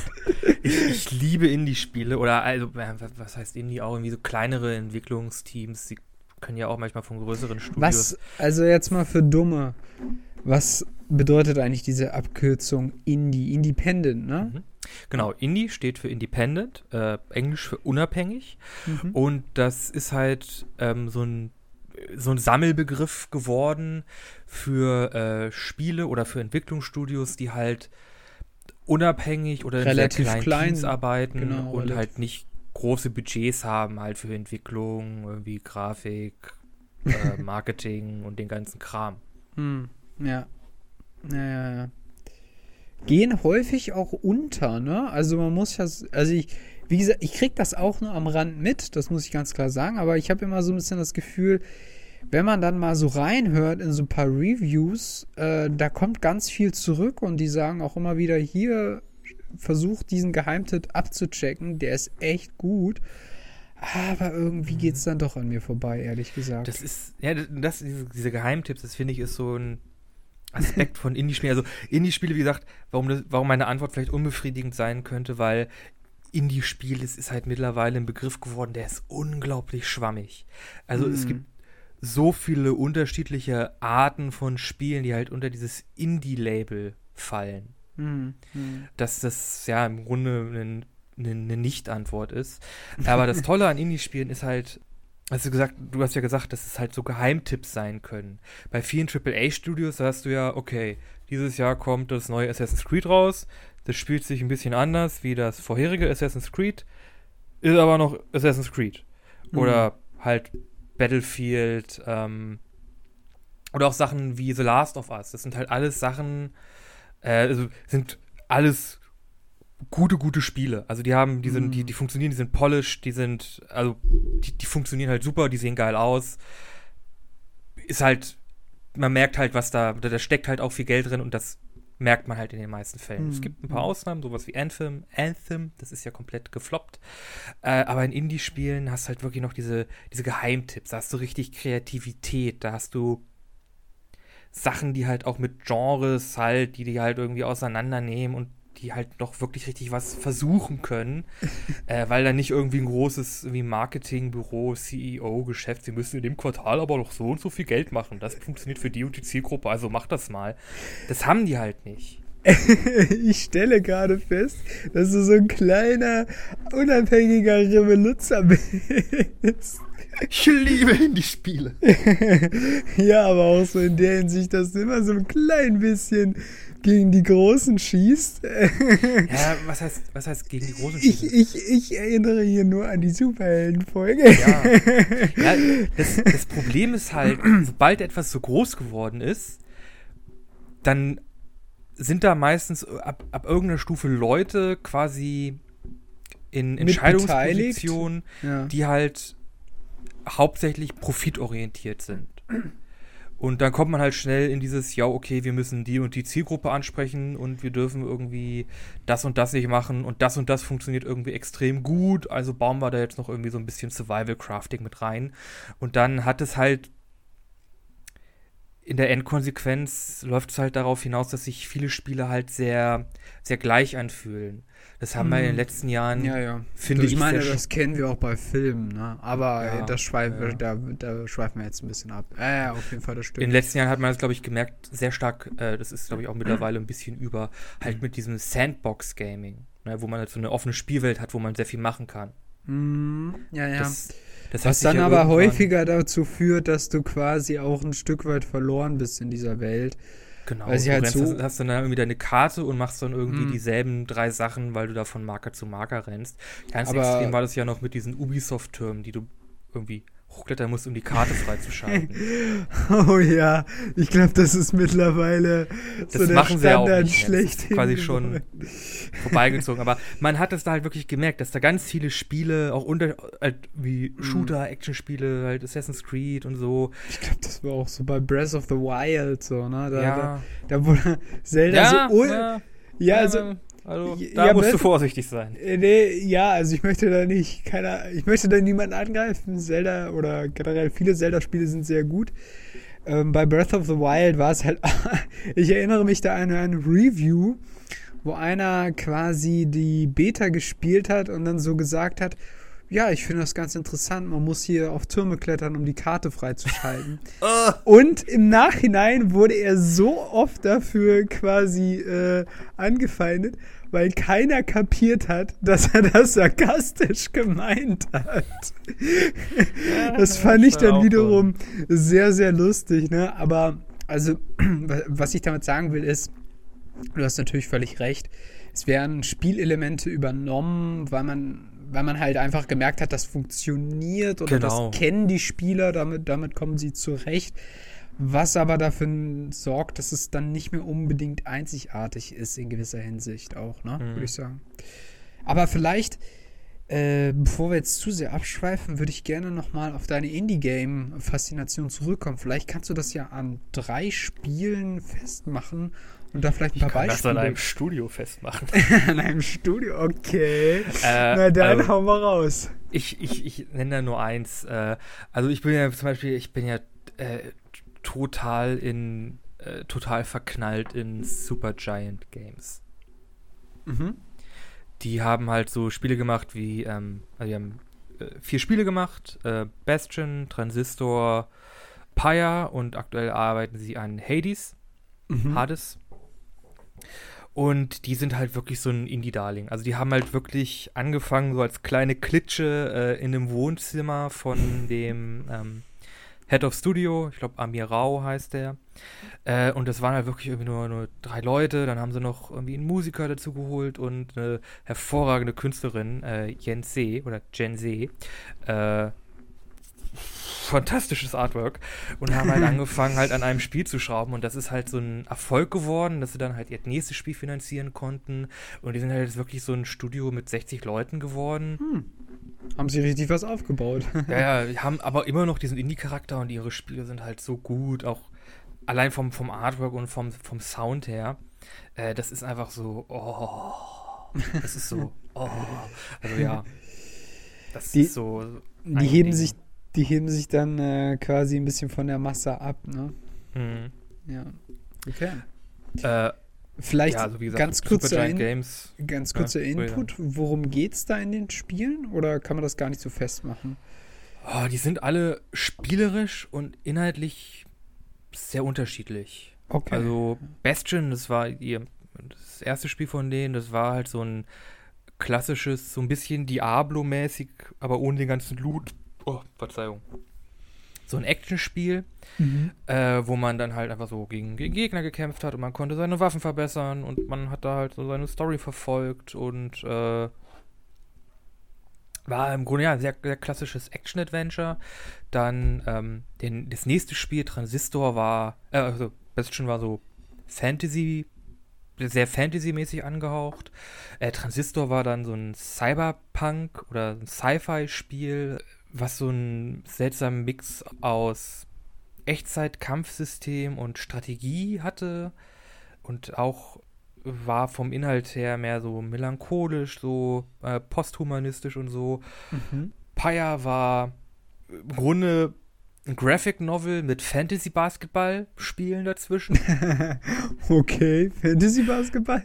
Speaker 1: ich, ich liebe Indie-Spiele oder also, äh, was- was heißt Indie auch? Irgendwie so kleinere Entwicklungsteams, die können ja auch manchmal von größeren Studios.
Speaker 2: Was, also jetzt mal für Dumme, was bedeutet eigentlich diese Abkürzung Indie? Independent, ne?
Speaker 1: Mhm. Genau, Indie steht für Independent, äh, Englisch für unabhängig.
Speaker 2: Mhm.
Speaker 1: Und das ist halt ähm, so ein so ein Sammelbegriff geworden für äh, Spiele oder für Entwicklungsstudios, die halt unabhängig oder in sehr
Speaker 2: Relativ
Speaker 1: kleinen
Speaker 2: klein,
Speaker 1: Teams arbeiten
Speaker 2: genau,
Speaker 1: und
Speaker 2: relativ.
Speaker 1: halt nicht große Budgets haben halt für Entwicklung, irgendwie Grafik, äh, Marketing und den ganzen Kram.
Speaker 2: Hm, ja. Ja. Gehen häufig auch unter, ne? Also man muss ja, also ich, wie gesagt, ich krieg das auch nur am Rand mit, das muss ich ganz klar sagen, aber ich habe immer so ein bisschen das Gefühl, wenn man dann mal so reinhört in so ein paar Reviews, äh, da kommt ganz viel zurück und die sagen auch immer wieder, hier versucht diesen Geheimtipp abzuchecken, der ist echt gut. Aber irgendwie geht's dann doch an mir vorbei, ehrlich gesagt.
Speaker 1: Das ist, ja, das, diese Geheimtipps, das finde ich, ist so ein Aspekt von Indie-Spielen. Also Indie-Spiele, wie gesagt, warum, das, warum meine Antwort vielleicht unbefriedigend sein könnte, weil Indie-Spiel ist, ist halt mittlerweile ein Begriff geworden, der ist unglaublich schwammig. Also es
Speaker 2: Mhm.
Speaker 1: gibt so viele unterschiedliche Arten von Spielen, die halt unter dieses Indie-Label fallen
Speaker 2: Hm, hm.
Speaker 1: dass das ja im Grunde eine, eine, eine Nicht-Antwort ist. Aber das Tolle an Indie-Spielen ist halt, hast du gesagt, du hast ja gesagt, dass es halt so Geheimtipps sein können. Bei vielen AAA-Studios sagst du ja, okay, dieses Jahr kommt das neue Assassin's Creed raus. Das spielt sich ein bisschen anders wie das vorherige Assassin's Creed, ist aber noch Assassin's Creed. Oder halt Battlefield, ähm, oder auch Sachen wie The Last of Us. Das sind halt alles Sachen, äh, also sind alles gute, gute Spiele. Also die haben, die sind, die, die funktionieren, die sind polished, die sind, also die, die funktionieren halt super, die sehen geil aus. Ist halt, man merkt halt, was da, da da steckt halt auch viel Geld drin und das merkt man halt in den meisten Fällen. Es
Speaker 2: Mhm.
Speaker 1: gibt ein paar Ausnahmen, sowas wie Anthem. Anthem, das ist ja komplett gefloppt. Äh, aber in Indie-Spielen hast du halt wirklich noch diese, diese Geheimtipps. Da hast du richtig Kreativität. Da hast du Sachen, die halt auch mit Genres halt, die die halt irgendwie auseinandernehmen und die halt noch wirklich richtig was versuchen können, äh, weil da nicht irgendwie ein großes wie Marketingbüro, CEO, Geschäft, sie müssen in dem Quartal aber doch so und so viel Geld machen. Das funktioniert für die und die Zielgruppe, also mach das mal. Das haben die halt nicht.
Speaker 2: Ich stelle gerade fest, dass du so ein kleiner, unabhängiger Revoluzer bist.
Speaker 1: Ich liebe Indie-Spiele.
Speaker 2: ja, aber auch so in der Hinsicht, dass du immer so ein klein bisschen gegen die Großen schießt.
Speaker 1: Ja, was heißt, was heißt gegen die großen
Speaker 2: Ich,
Speaker 1: Schießen?
Speaker 2: ich, ich erinnere hier nur an die Superhelden-Folge.
Speaker 1: Ja. ja das, das Problem ist halt, sobald etwas so groß geworden ist, dann sind da meistens ab, ab irgendeiner Stufe Leute quasi in Entscheidungspositionen,
Speaker 2: Ja.
Speaker 1: die halt hauptsächlich profitorientiert sind. Und dann kommt man halt schnell in dieses, ja, okay, wir müssen die und die Zielgruppe ansprechen und wir dürfen irgendwie das und das nicht machen und das und das funktioniert irgendwie extrem gut, also bauen wir da jetzt noch irgendwie so ein bisschen Survival Crafting mit rein. Und dann hat es halt in der Endkonsequenz läuft es halt darauf hinaus, dass sich viele Spiele halt sehr, sehr gleich anfühlen. Das haben wir in den letzten Jahren,
Speaker 2: Ja, ja.
Speaker 1: finde ich,
Speaker 2: ich meine, das kennen wir auch bei Filmen, ne? Aber
Speaker 1: Ja,
Speaker 2: äh, das schweif,
Speaker 1: ja.
Speaker 2: da, da schweifen wir jetzt ein bisschen ab. Ja, ja, auf jeden Fall, das
Speaker 1: In
Speaker 2: stimmt.
Speaker 1: den letzten Jahren hat man das, glaube ich, gemerkt, sehr stark, äh, das ist, glaube ich, auch mittlerweile ein bisschen über, halt mit diesem Sandbox-Gaming, ne, wo man halt so eine offene Spielwelt hat, wo man sehr viel machen kann.
Speaker 2: Mhm, ja, ja.
Speaker 1: Das, das
Speaker 2: Was dann
Speaker 1: ja
Speaker 2: aber häufiger dazu führt, dass du quasi auch ein Stück weit verloren bist in dieser Welt.
Speaker 1: Genau,
Speaker 2: weil sie
Speaker 1: du
Speaker 2: halt
Speaker 1: rennst,
Speaker 2: so-
Speaker 1: hast, hast dann irgendwie deine Karte und machst dann irgendwie
Speaker 2: Mhm.
Speaker 1: dieselben drei Sachen, weil du da von Marker zu Marker rennst. Ganz
Speaker 2: Aber-
Speaker 1: extrem war das ja noch mit diesen Ubisoft-Türmen, die du irgendwie hochklettern musst, um die Karte freizuschalten.
Speaker 2: Oh ja, ich glaube, das ist mittlerweile
Speaker 1: Das machen sie ja auch nicht. Das ist quasi schon vorbeigezogen. Aber man hat es da halt wirklich gemerkt, dass da ganz viele Spiele, auch unter, halt wie
Speaker 2: Mhm.
Speaker 1: Shooter, Action-Spiele, halt Assassin's Creed und so.
Speaker 2: Ich glaube, das war auch so bei Breath of the Wild so, ne? Da,
Speaker 1: ja,
Speaker 2: da, da wurde Zelda so. ul-
Speaker 1: ja,
Speaker 2: ja, also.
Speaker 1: Also,
Speaker 2: Ja,
Speaker 1: da musst du
Speaker 2: Breath-
Speaker 1: vorsichtig sein.
Speaker 2: Äh, Nee, ja, also ich möchte da nicht, keiner, ich möchte da niemanden angreifen. Zelda oder generell viele Zelda-Spiele sind sehr gut. Ähm, bei Breath of the Wild war es halt, ich erinnere mich da an eine Review, wo einer quasi die Beta gespielt hat und dann so gesagt hat, ja, ich finde das ganz interessant, man muss hier auf Türme klettern, um die Karte freizuschalten. Und im Nachhinein wurde er so oft dafür quasi äh, angefeindet, weil keiner kapiert hat, dass er das sarkastisch gemeint hat. das fand ich dann wiederum sehr, sehr lustig, ne? Aber, also, was ich damit sagen will, ist, du hast natürlich völlig recht, es werden Spielelemente übernommen, weil man, weil man halt einfach gemerkt hat, das funktioniert oder
Speaker 1: Genau.
Speaker 2: das kennen die Spieler, damit, damit kommen sie zurecht. Was aber dafür sorgt, dass es dann nicht mehr unbedingt einzigartig ist in gewisser Hinsicht auch, ne?
Speaker 1: Mhm.
Speaker 2: Würde ich sagen. Aber vielleicht, äh, bevor wir jetzt zu sehr abschweifen, würde ich gerne nochmal auf deine Indie-Game-Faszination zurückkommen. Vielleicht kannst du das ja an drei Spielen festmachen und da vielleicht ein paar
Speaker 1: Kann das an
Speaker 2: Beispiele.
Speaker 1: einem Studio festmachen.
Speaker 2: an einem Studio, okay.
Speaker 1: Äh,
Speaker 2: Na dann
Speaker 1: also-
Speaker 2: hau mal raus.
Speaker 1: Ich, ich, ich nenne da nur eins. Äh, also ich bin ja zum Beispiel, ich bin ja äh, total in, äh, total verknallt in Supergiant Games.
Speaker 2: Mhm.
Speaker 1: Die haben halt so Spiele gemacht wie, ähm, also die haben äh, vier Spiele gemacht, äh, Bastion, Transistor, Pyre und aktuell arbeiten sie an Hades,
Speaker 2: Mhm.
Speaker 1: Hades. Und die sind halt wirklich so ein Indie-Darling. Also die haben halt wirklich angefangen so als kleine Klitsche äh, in einem Wohnzimmer von dem ähm, Head of Studio, ich glaube Amir Rao heißt der. Äh, und das waren halt wirklich irgendwie nur, nur drei Leute. Dann haben sie noch irgendwie einen Musiker dazu geholt und eine hervorragende Künstlerin, äh, Yen Se oder Jen Se. Äh, fantastisches Artwork und haben halt angefangen, halt an einem Spiel zu schrauben und das ist halt so ein Erfolg geworden, dass sie dann halt ihr nächstes Spiel finanzieren konnten und die sind halt jetzt wirklich so ein Studio mit 60 Leuten geworden.
Speaker 2: Hm. Haben sie richtig was aufgebaut.
Speaker 1: Ja, ja, die haben aber immer noch diesen Indie-Charakter und ihre Spiele sind halt so gut, auch allein vom, vom Artwork und vom, vom Sound her. Äh, das ist einfach so, oh, das ist so, oh, also ja, das
Speaker 2: Die-
Speaker 1: ist so.
Speaker 2: Die heben
Speaker 1: Ding.
Speaker 2: sich, die heben sich dann äh, quasi ein bisschen von der Masse ab, ne?
Speaker 1: Mhm.
Speaker 2: Ja. Okay.
Speaker 1: Äh,
Speaker 2: Vielleicht
Speaker 1: ja, also gesagt,
Speaker 2: ganz kurzer,
Speaker 1: Games.
Speaker 2: ganz
Speaker 1: Ja,
Speaker 2: kurzer
Speaker 1: sorry,
Speaker 2: Input. Worum geht's da in den Spielen? Oder kann man das gar nicht so festmachen?
Speaker 1: Oh, die sind alle spielerisch und inhaltlich sehr unterschiedlich.
Speaker 2: Okay.
Speaker 1: Also Bastion, das war ihr das erste Spiel von denen, das war halt so ein klassisches, so ein bisschen Diablo-mäßig, aber ohne den ganzen Loot. Oh, Verzeihung. So ein Actionspiel,
Speaker 2: Mhm.
Speaker 1: äh, wo man dann halt einfach so gegen, gegen Gegner gekämpft hat und man konnte seine Waffen verbessern und man hat da halt so seine Story verfolgt und äh, war im Grunde ja ein sehr, sehr klassisches Action-Adventure. Dann ähm, den, das nächste Spiel, Transistor, war, äh, also Bastion war so Fantasy, sehr Fantasy-mäßig angehaucht. Äh, Transistor war dann so ein Cyberpunk oder ein Sci-Fi-Spiel, was so einen seltsamen Mix aus Echtzeit-Kampfsystem und Strategie hatte und auch war vom Inhalt her mehr so melancholisch, so äh, posthumanistisch und so.
Speaker 2: Mhm.
Speaker 1: Pyre war im Grunde ein Graphic Novel mit Fantasy Basketball spielen dazwischen.
Speaker 2: okay, Fantasy Basketball.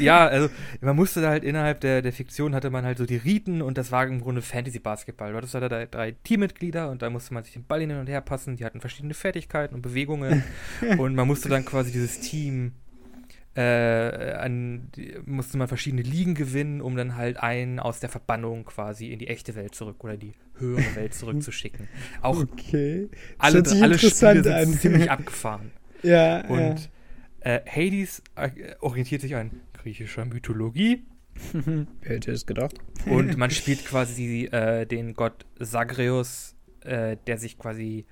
Speaker 1: ja, also man musste da halt innerhalb der, der Fiktion hatte man halt so die Riten und das war im Grunde Fantasy Basketball. Du hattest da drei, drei Teammitglieder und da musste man sich den Ball hin und her passen. Die hatten verschiedene Fertigkeiten und Bewegungen und man musste dann quasi dieses Team äh, an, musste man verschiedene Ligen gewinnen, um dann halt einen aus der Verbannung quasi in die echte Welt zurück oder die höhere Welt zurückzuschicken. Auch
Speaker 2: okay.
Speaker 1: alle, alle Spiele sind an. ziemlich abgefahren.
Speaker 2: Ja.
Speaker 1: Und ja. Äh, Hades äh, orientiert sich an griechischer Mythologie.
Speaker 2: Wer hätte es gedacht?
Speaker 1: Und man spielt quasi äh, den Gott Sagreus, äh, der sich quasi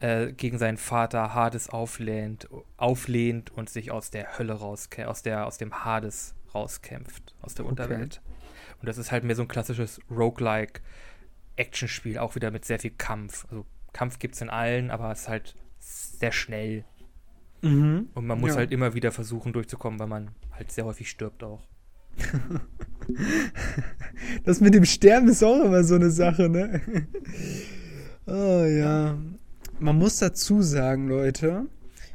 Speaker 1: äh, gegen seinen Vater Hades auflehnt, auflehnt und sich aus der Hölle rauskämpft, aus, der, aus dem Hades rauskämpft, aus der okay. Unterwelt. Und das ist halt mehr so ein klassisches Roguelike Actionspiel, auch wieder mit sehr viel Kampf. Also Kampf gibt es in allen, aber es ist halt sehr schnell.
Speaker 2: Mhm.
Speaker 1: Und man muss ja. halt immer wieder versuchen durchzukommen, weil man halt sehr häufig stirbt auch.
Speaker 2: das mit dem Sterben ist auch immer so eine Sache, ne? oh ja man muss dazu sagen, Leute,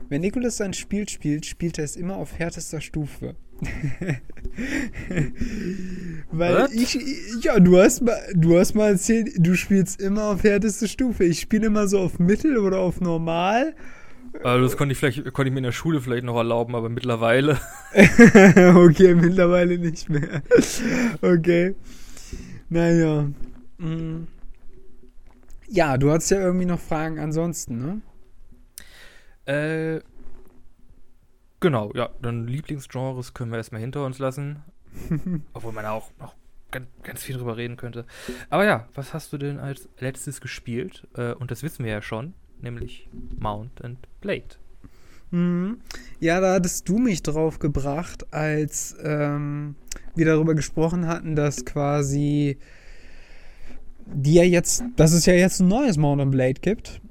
Speaker 2: wenn Nikolas sein Spiel spielt, spielt er es immer auf härtester Stufe. Weil What? ich, ja, du hast mal, du hast mal erzählt, du spielst immer auf härteste Stufe. Ich spiele immer so auf Mittel oder auf Normal.
Speaker 1: Also das konnte ich vielleicht, konnte ich mir in der Schule vielleicht noch erlauben, aber mittlerweile.
Speaker 2: okay, mittlerweile nicht mehr. Okay. Naja. Mm. Ja, du hast ja irgendwie noch Fragen ansonsten, ne?
Speaker 1: Äh, genau, ja, dann Lieblingsgenres können wir erstmal hinter uns lassen. Obwohl man auch noch ganz, ganz, viel drüber reden könnte. Aber ja, was hast du denn als letztes gespielt? Äh, und das wissen wir ja schon, nämlich Mount and Blade.
Speaker 2: Mhm. Ja, da hattest du mich drauf gebracht, als ähm, wir darüber gesprochen hatten, dass quasi die ja jetzt, dass es ja jetzt ein neues Mountain Blade gibt.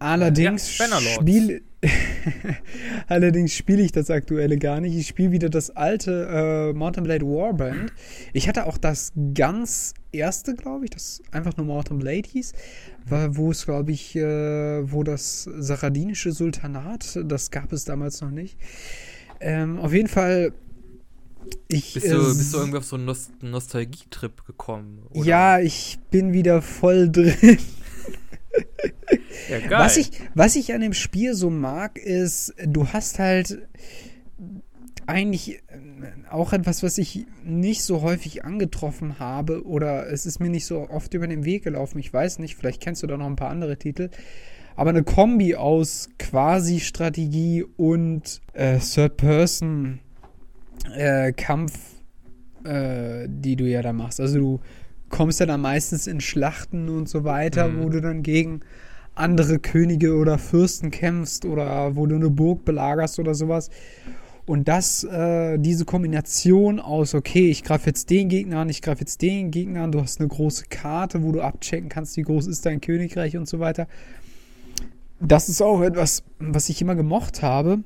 Speaker 2: Allerdings ja, spiele Allerdings spiele ich das aktuelle gar nicht. Ich spiele wieder das alte äh, Mountain Blade Warband. Ich hatte auch das ganz erste, glaube ich, das einfach nur Mountain Blade hieß, wo es, glaube ich, äh, wo das saradinische Sultanat, das gab es damals noch nicht. Ähm, auf jeden Fall ich,
Speaker 1: bist, du, äh, bist du irgendwie auf so einen Nost Nostalgietrip gekommen?
Speaker 2: Oder? Ja, ich bin wieder voll drin.
Speaker 1: ja, geil.
Speaker 2: Was ich, was ich an dem Spiel so mag, ist, du hast halt eigentlich äh, auch etwas, was ich nicht so häufig angetroffen habe oder es ist mir nicht so oft über den Weg gelaufen. Ich weiß nicht, vielleicht kennst du da noch ein paar andere Titel. Aber eine Kombi aus quasi Strategie und äh, Third Person äh, Kampf, äh, die du ja da machst. Also du kommst ja dann meistens in Schlachten und so weiter, mhm. wo du dann gegen andere Könige oder Fürsten kämpfst oder wo du eine Burg belagerst oder sowas. Und das, äh, diese Kombination aus, okay, ich greife jetzt den Gegner an, ich greife jetzt den Gegner an, du hast eine große Karte, wo du abchecken kannst, wie groß ist dein Königreich und so weiter. Das ist auch etwas, was ich immer gemocht habe.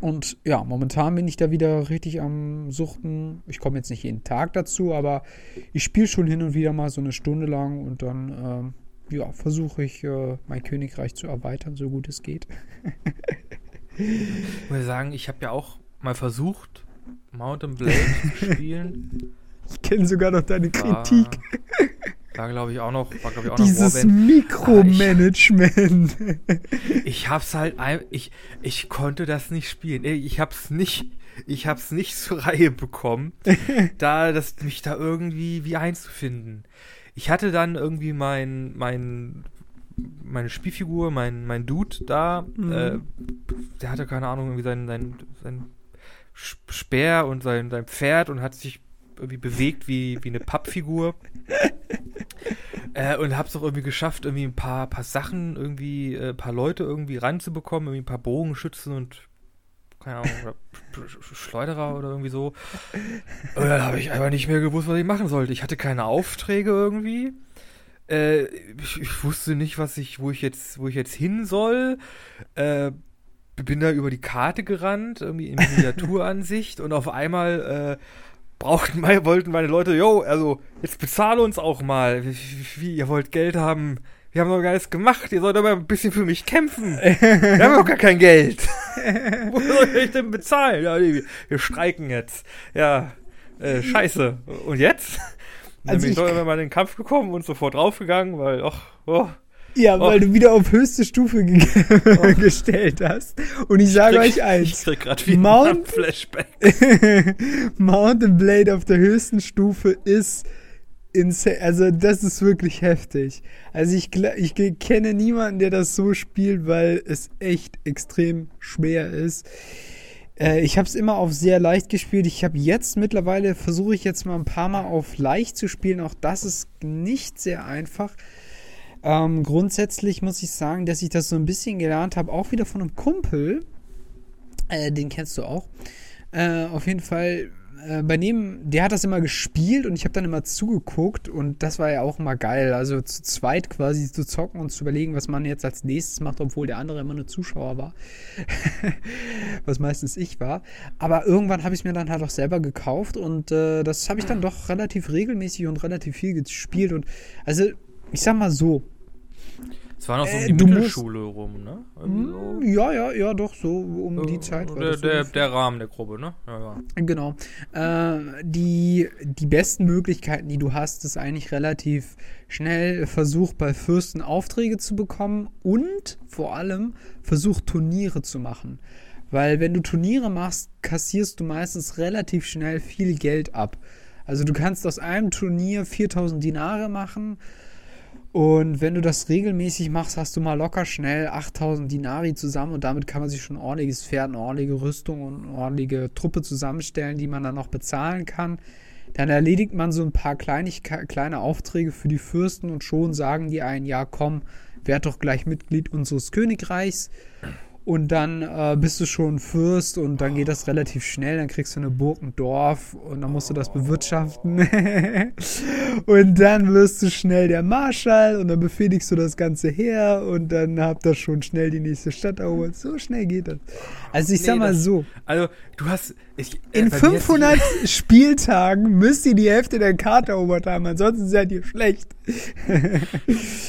Speaker 2: Und ja, momentan bin ich da wieder richtig am Suchten. Ich komme jetzt nicht jeden Tag dazu, aber ich spiele schon hin und wieder mal so eine Stunde lang und dann ähm, ja, versuche ich äh, mein Königreich zu erweitern, so gut es geht.
Speaker 1: ich muss sagen, ich habe ja auch mal versucht, Mountain Blade zu spielen.
Speaker 2: Ich kenne sogar noch deine Kritik.
Speaker 1: War, glaube ich, auch noch, war, ich, auch
Speaker 2: Dieses Mikromanagement.
Speaker 1: Ich, ich hab's halt, ich, ich konnte das nicht spielen. Ich hab's nicht, ich hab's nicht zur Reihe bekommen, da, das, mich da irgendwie wie einzufinden. Ich hatte dann irgendwie mein, mein, meine Spielfigur, mein, mein Dude da, mhm. äh, der hatte keine Ahnung, irgendwie sein, sein, sein Speer und sein, sein Pferd und hat sich irgendwie bewegt wie, wie eine Pappfigur. äh, und hab's auch irgendwie geschafft, irgendwie ein paar, paar Sachen, irgendwie, äh, ein paar Leute irgendwie ranzubekommen, irgendwie ein paar Bogenschützen und keine Ahnung, oder Schleuderer oder irgendwie so. Und dann habe ich einfach nicht mehr gewusst, was ich machen sollte. Ich hatte keine Aufträge irgendwie. Äh, ich, ich, wusste nicht, was ich, wo ich jetzt, wo ich jetzt hin soll. Äh, bin da über die Karte gerannt, irgendwie in Miniaturansicht und auf einmal äh, brauchten meine, wollten meine Leute, yo, also jetzt bezahle uns auch mal. Wie, wie, ihr wollt Geld haben, wir haben doch gar nichts gemacht, ihr sollt aber ein bisschen für mich kämpfen. Wir haben doch gar kein Geld. Wo soll ich denn bezahlen? Ja, nee, wir streiken jetzt. Ja, äh, scheiße. Und jetzt?
Speaker 2: Also
Speaker 1: bin ich
Speaker 2: ich-
Speaker 1: doch immer in den Kampf gekommen und sofort draufgegangen, weil, ach, oh,
Speaker 2: Ja, weil
Speaker 1: Oh.
Speaker 2: du wieder auf höchste Stufe ge gestellt hast. Und ich sage euch
Speaker 1: ich
Speaker 2: eins.
Speaker 1: krieg grad wieder
Speaker 2: Mount-
Speaker 1: Flashback.
Speaker 2: Mountain Blade auf der höchsten Stufe ist insane. Also, das ist wirklich heftig. Also, ich, ich kenne niemanden, der das so spielt, weil es echt extrem schwer ist. Äh, ich habe es immer auf sehr leicht gespielt. Ich habe jetzt mittlerweile, versuche ich jetzt mal ein paar Mal auf leicht zu spielen. Auch das ist nicht sehr einfach. Ähm, grundsätzlich muss ich sagen, dass ich das so ein bisschen gelernt habe, auch wieder von einem Kumpel. Äh, den kennst du auch. Äh, auf jeden Fall, äh, bei dem, der hat das immer gespielt und ich habe dann immer zugeguckt und das war ja auch immer geil. Also zu zweit quasi zu zocken und zu überlegen, was man jetzt als nächstes macht, obwohl der andere immer nur Zuschauer war. was meistens ich war. Aber irgendwann habe ich es mir dann halt auch selber gekauft und äh, das habe ich dann doch relativ regelmäßig und relativ viel gespielt und also ich sag mal so,
Speaker 1: Es war noch so um
Speaker 2: Äh,
Speaker 1: die
Speaker 2: musst-
Speaker 1: Mittelschule rum, ne? Irgendwie so.
Speaker 2: hm, ja, ja, ja, doch, so um die
Speaker 1: Äh,
Speaker 2: Zeit. war
Speaker 1: Der, der, der Rahmen der Gruppe, ne? Ja, ja.
Speaker 2: Genau. Äh, die, die besten Möglichkeiten, die du hast, ist eigentlich relativ schnell Versuch bei Fürsten Aufträge zu bekommen und vor allem Versuch Turniere zu machen. Weil wenn du Turniere machst, kassierst du meistens relativ schnell viel Geld ab. Also du kannst aus einem Turnier 4000 Dinare machen und wenn du das regelmäßig machst, hast du mal locker schnell 8000 Dinari zusammen und damit kann man sich schon ein ordentliches Pferd, eine ordentliche Rüstung und eine ordentliche Truppe zusammenstellen, die man dann noch bezahlen kann. Dann erledigt man so ein paar kleine Aufträge für die Fürsten und schon sagen die einen, ja komm, werd doch gleich Mitglied unseres Königreichs. Und dann äh, bist du schon Fürst und dann geht das relativ schnell. Dann kriegst du eine Burg, ein Dorf und dann musst du das bewirtschaften. und dann wirst du schnell der Marschall und dann befehligst du das Ganze her und dann habt ihr schon schnell die nächste Stadt erobert. So schnell geht das. Also ich sag
Speaker 1: Nee,
Speaker 2: mal
Speaker 1: das-
Speaker 2: so,
Speaker 1: Also, du hast. Ich, äh,
Speaker 2: in
Speaker 1: bei mir hat sich-
Speaker 2: 500 Spieltagen müsst ihr die Hälfte der Karte erobert haben, ansonsten seid ihr schlecht.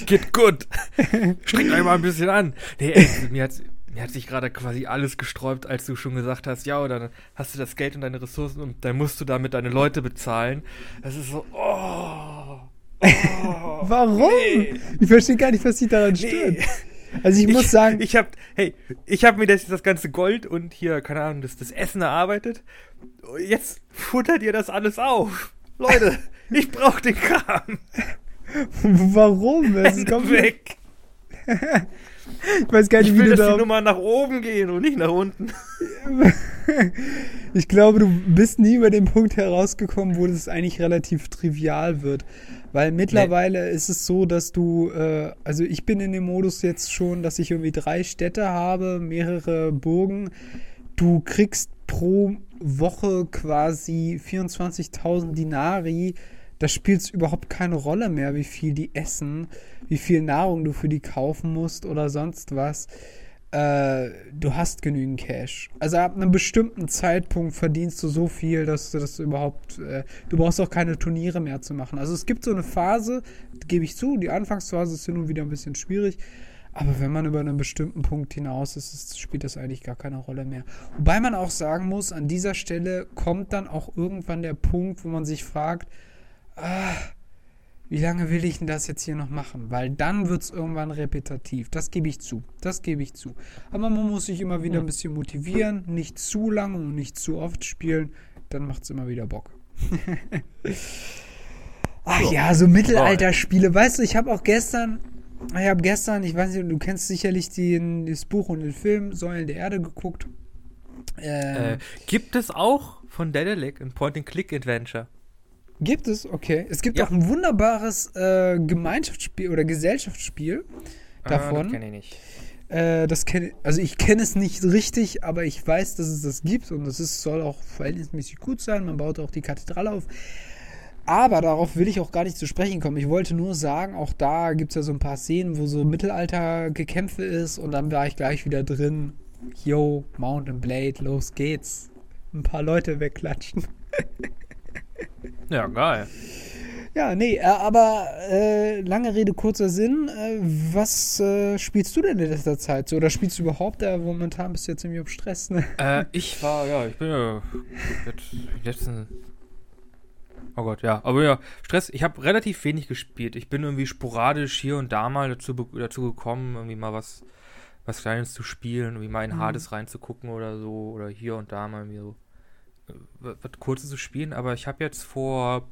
Speaker 1: Geht gut. Strengt euch mal ein bisschen an. Nee, ey, mir hat, mir hat sich gerade quasi alles gesträubt, als du schon gesagt hast, ja, dann hast du das Geld und deine Ressourcen und dann musst du damit deine Leute bezahlen. Das ist so, oh. oh
Speaker 2: Warum?
Speaker 1: Nee.
Speaker 2: Ich verstehe gar nicht, was dich daran stört.
Speaker 1: Nee.
Speaker 2: Also ich, muss sagen,
Speaker 1: ich hab, hey, ich habe mir das, das ganze Gold und hier, keine Ahnung, das, das Essen erarbeitet. Jetzt futtert ihr das alles auf. Leute, ich brauch den Kram.
Speaker 2: warum? Es ist komplett,
Speaker 1: Weg.
Speaker 2: ich weiß gar nicht,
Speaker 1: Ich
Speaker 2: wie
Speaker 1: will,
Speaker 2: du
Speaker 1: dass die
Speaker 2: da.
Speaker 1: Nummer nach oben gehen und nicht nach unten.
Speaker 2: Ich glaube, du bist nie über den Punkt herausgekommen, wo das eigentlich relativ trivial wird. Weil mittlerweile ist es so, dass du, äh, also ich bin in dem Modus jetzt schon, dass ich irgendwie drei Städte habe, mehrere Burgen. Du kriegst pro Woche quasi 24.000 Dinari. Da spielt es überhaupt keine Rolle mehr, wie viel die essen, wie viel Nahrung du für die kaufen musst oder sonst was äh, du hast genügend Cash. Also ab einem bestimmten Zeitpunkt verdienst du so viel, dass du das überhaupt, äh, du brauchst auch keine Turniere mehr zu machen. Also es gibt so eine Phase, gebe ich zu, die Anfangsphase ist hin und wieder ein bisschen schwierig. Aber wenn man über einen bestimmten Punkt hinaus ist, ist, spielt das eigentlich gar keine Rolle mehr. Wobei man auch sagen muss, an dieser Stelle kommt dann auch irgendwann der Punkt, wo man sich fragt, ah, wie lange will ich denn das jetzt hier noch machen? Weil dann wird es irgendwann repetitiv. Das gebe ich zu. Das gebe ich zu. Aber man muss sich immer wieder ein bisschen motivieren, nicht zu lange und nicht zu oft spielen. Dann macht es immer wieder Bock. Ach ja, so Mittelalterspiele. Weißt du, ich habe auch gestern, ich habe gestern, ich weiß nicht, du kennst sicherlich den, das Buch und den Film Säulen der Erde geguckt.
Speaker 1: Äh,
Speaker 2: Ähm,
Speaker 1: gibt es auch von Dedelic ein Point-and-Click-Adventure?
Speaker 2: Gibt es, okay. Es gibt
Speaker 1: Ja.
Speaker 2: auch ein wunderbares äh, Gemeinschaftsspiel oder Gesellschaftsspiel davon.
Speaker 1: Ah, kenne ich nicht.
Speaker 2: Äh, das kenne also ich kenne es nicht richtig, aber ich weiß, dass es das gibt und es ist, soll auch verhältnismäßig gut sein. Man baut auch die Kathedrale auf. Aber darauf will ich auch gar nicht zu sprechen kommen. Ich wollte nur sagen, auch da gibt es ja so ein paar Szenen, wo so Mittelalter-Gekämpfe ist und dann war ich gleich wieder drin. Yo, Mountain Blade, los geht's. Ein paar Leute wegklatschen.
Speaker 1: Ja, geil.
Speaker 2: Ja, nee, äh, aber äh, lange Rede, kurzer Sinn. Äh, was äh, spielst du denn in letzter Zeit so? Oder spielst du überhaupt da? Momentan bist du jetzt irgendwie auf Stress, ne?
Speaker 1: Äh, ich war, ja, ich bin ja jetzt letzten. Oh Gott, ja. Aber ja, Stress. Ich habe relativ wenig gespielt. Ich bin irgendwie sporadisch hier und da mal dazu, dazu gekommen, irgendwie mal was, was Kleines zu spielen, irgendwie mal in
Speaker 2: Mhm.
Speaker 1: Hades reinzugucken oder so. Oder hier und da mal irgendwie so äh, was Kurzes zu spielen. Aber ich habe jetzt vor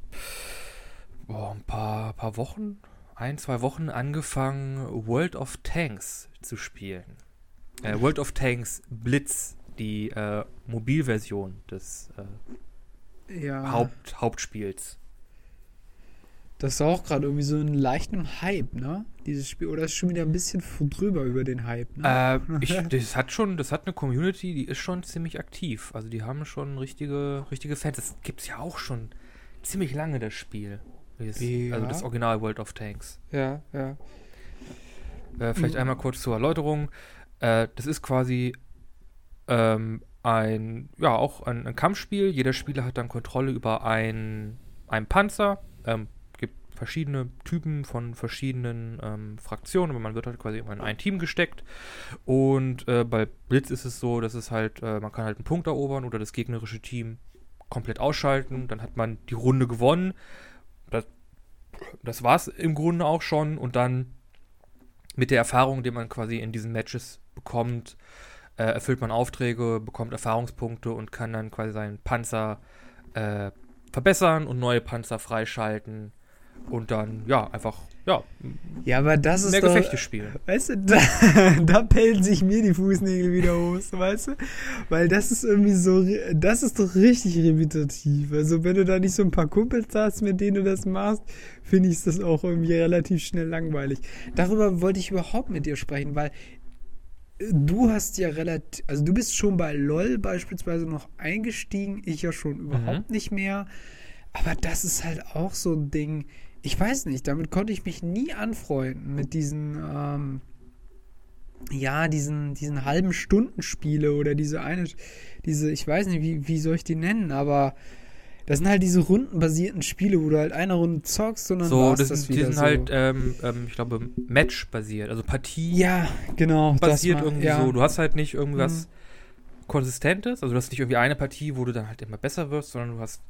Speaker 1: boah, ein paar, paar Wochen, ein, zwei Wochen angefangen, World of Tanks zu spielen. Äh, World of Tanks Blitz, die äh, Mobilversion des äh,
Speaker 2: Ja.
Speaker 1: Haupt, Hauptspiels.
Speaker 2: Das ist auch gerade irgendwie so ein leichten Hype, ne? Dieses Spiel. Oder ist schon wieder ein bisschen drüber über den Hype, ne?
Speaker 1: Äh, ich, das hat schon, das hat eine Community, die ist schon ziemlich aktiv. Also die haben schon richtige, richtige Fans. Das gibt es ja auch schon ziemlich lange, das Spiel. Das,
Speaker 2: Ja.
Speaker 1: Also das Original World of Tanks.
Speaker 2: ja, ja.
Speaker 1: Äh, vielleicht
Speaker 2: Mhm.
Speaker 1: einmal kurz zur Erläuterung. Äh, das ist quasi ähm, ein, ja, auch ein, ein Kampfspiel. Jeder Spieler hat dann Kontrolle über ein, einen Panzer. Ähm, verschiedene Typen von verschiedenen ähm, Fraktionen, aber man wird halt quasi immer in ein Team gesteckt. Und äh, bei Blitz ist es so, dass es halt, äh, man kann halt einen Punkt erobern oder das gegnerische Team komplett ausschalten. Dann hat man die Runde gewonnen. Das, das war es im Grunde auch schon. Und dann mit der Erfahrung, die man quasi in diesen Matches bekommt, äh, erfüllt man Aufträge, bekommt Erfahrungspunkte und kann dann quasi seinen Panzer äh, verbessern und neue Panzer freischalten und dann, ja, einfach, ja,
Speaker 2: Ja, aber das ist
Speaker 1: mehr
Speaker 2: doch,
Speaker 1: Gefechte spielen.
Speaker 2: Weißt du, da, da pellen sich mir die Fußnägel wieder hoch, weißt du? Weil das ist irgendwie so, das ist doch richtig repetitiv. Also wenn du da nicht so ein paar Kumpels hast, mit denen du das machst, finde ich das auch irgendwie relativ schnell langweilig. Darüber wollte ich überhaupt mit dir sprechen, weil du hast ja relativ, also du bist schon bei LOL beispielsweise noch eingestiegen, ich ja schon überhaupt nicht mehr. Aber das ist halt auch so ein Ding. Ich weiß nicht, damit konnte ich mich nie anfreunden mit diesen, ähm, ja, diesen, diesen halben Stundenspiele oder diese eine, diese, ich weiß nicht, wie, wie soll ich die nennen, aber das sind halt diese rundenbasierten Spiele, wo du halt eine Runde zockst und dann
Speaker 1: So,
Speaker 2: war's
Speaker 1: das,
Speaker 2: das
Speaker 1: sind- die
Speaker 2: wieder
Speaker 1: sind
Speaker 2: so.
Speaker 1: halt, ähm, ähm, ich glaube, Match-basiert, also Partie
Speaker 2: ja, genau.
Speaker 1: basiert
Speaker 2: mal-
Speaker 1: irgendwie
Speaker 2: ja.
Speaker 1: so. Du hast halt nicht irgendwas
Speaker 2: Mhm.
Speaker 1: Konsistentes, also du hast nicht irgendwie eine Partie, wo du dann halt immer besser wirst, sondern du hast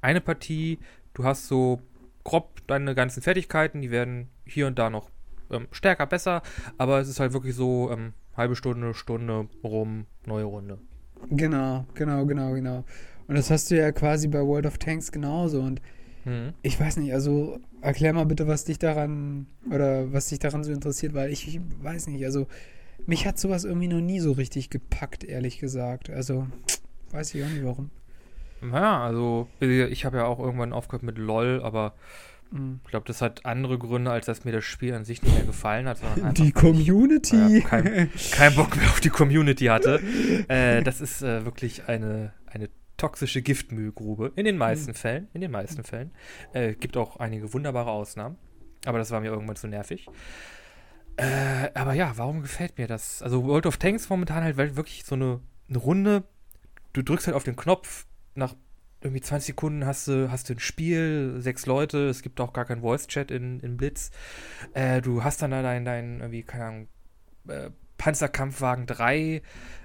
Speaker 1: eine Partie, du hast so grob deine ganzen Fertigkeiten, die werden hier und da noch ähm, stärker, besser, aber es ist halt wirklich so ähm, halbe Stunde, Stunde rum, neue Runde.
Speaker 2: Genau, genau, genau, genau. Und das hast du ja quasi bei World of Tanks genauso. Und
Speaker 1: Mhm.
Speaker 2: ich weiß nicht, also erklär mal bitte, was dich daran oder was dich daran so interessiert, weil ich, ich weiß nicht, also mich hat sowas irgendwie noch nie so richtig gepackt, ehrlich gesagt. Also weiß ich auch nicht warum.
Speaker 1: Ja, also ich habe ja auch irgendwann aufgehört mit LOL, aber
Speaker 2: Mhm.
Speaker 1: ich glaube, das hat andere Gründe, als dass mir das Spiel an sich nicht mehr gefallen hat,
Speaker 2: Die Community.
Speaker 1: Ja, kein, kein Bock mehr auf die Community hatte. Äh, das ist äh, wirklich eine, eine toxische Giftmüllgrube. In den meisten Fällen. In den meisten Fällen. Äh, gibt auch einige wunderbare Ausnahmen. Aber das war mir irgendwann zu nervig. Äh, aber ja, warum gefällt mir das? Also World of Tanks momentan halt weil wirklich so eine, eine Runde. Du drückst halt auf den Knopf, nach irgendwie 20 Sekunden hast du, hast du ein Spiel, sechs Leute, es gibt auch gar keinen Voice-Chat in, in Blitz. Äh, du hast dann da dein, dein irgendwie, keine Ahnung, äh, Panzerkampfwagen 3,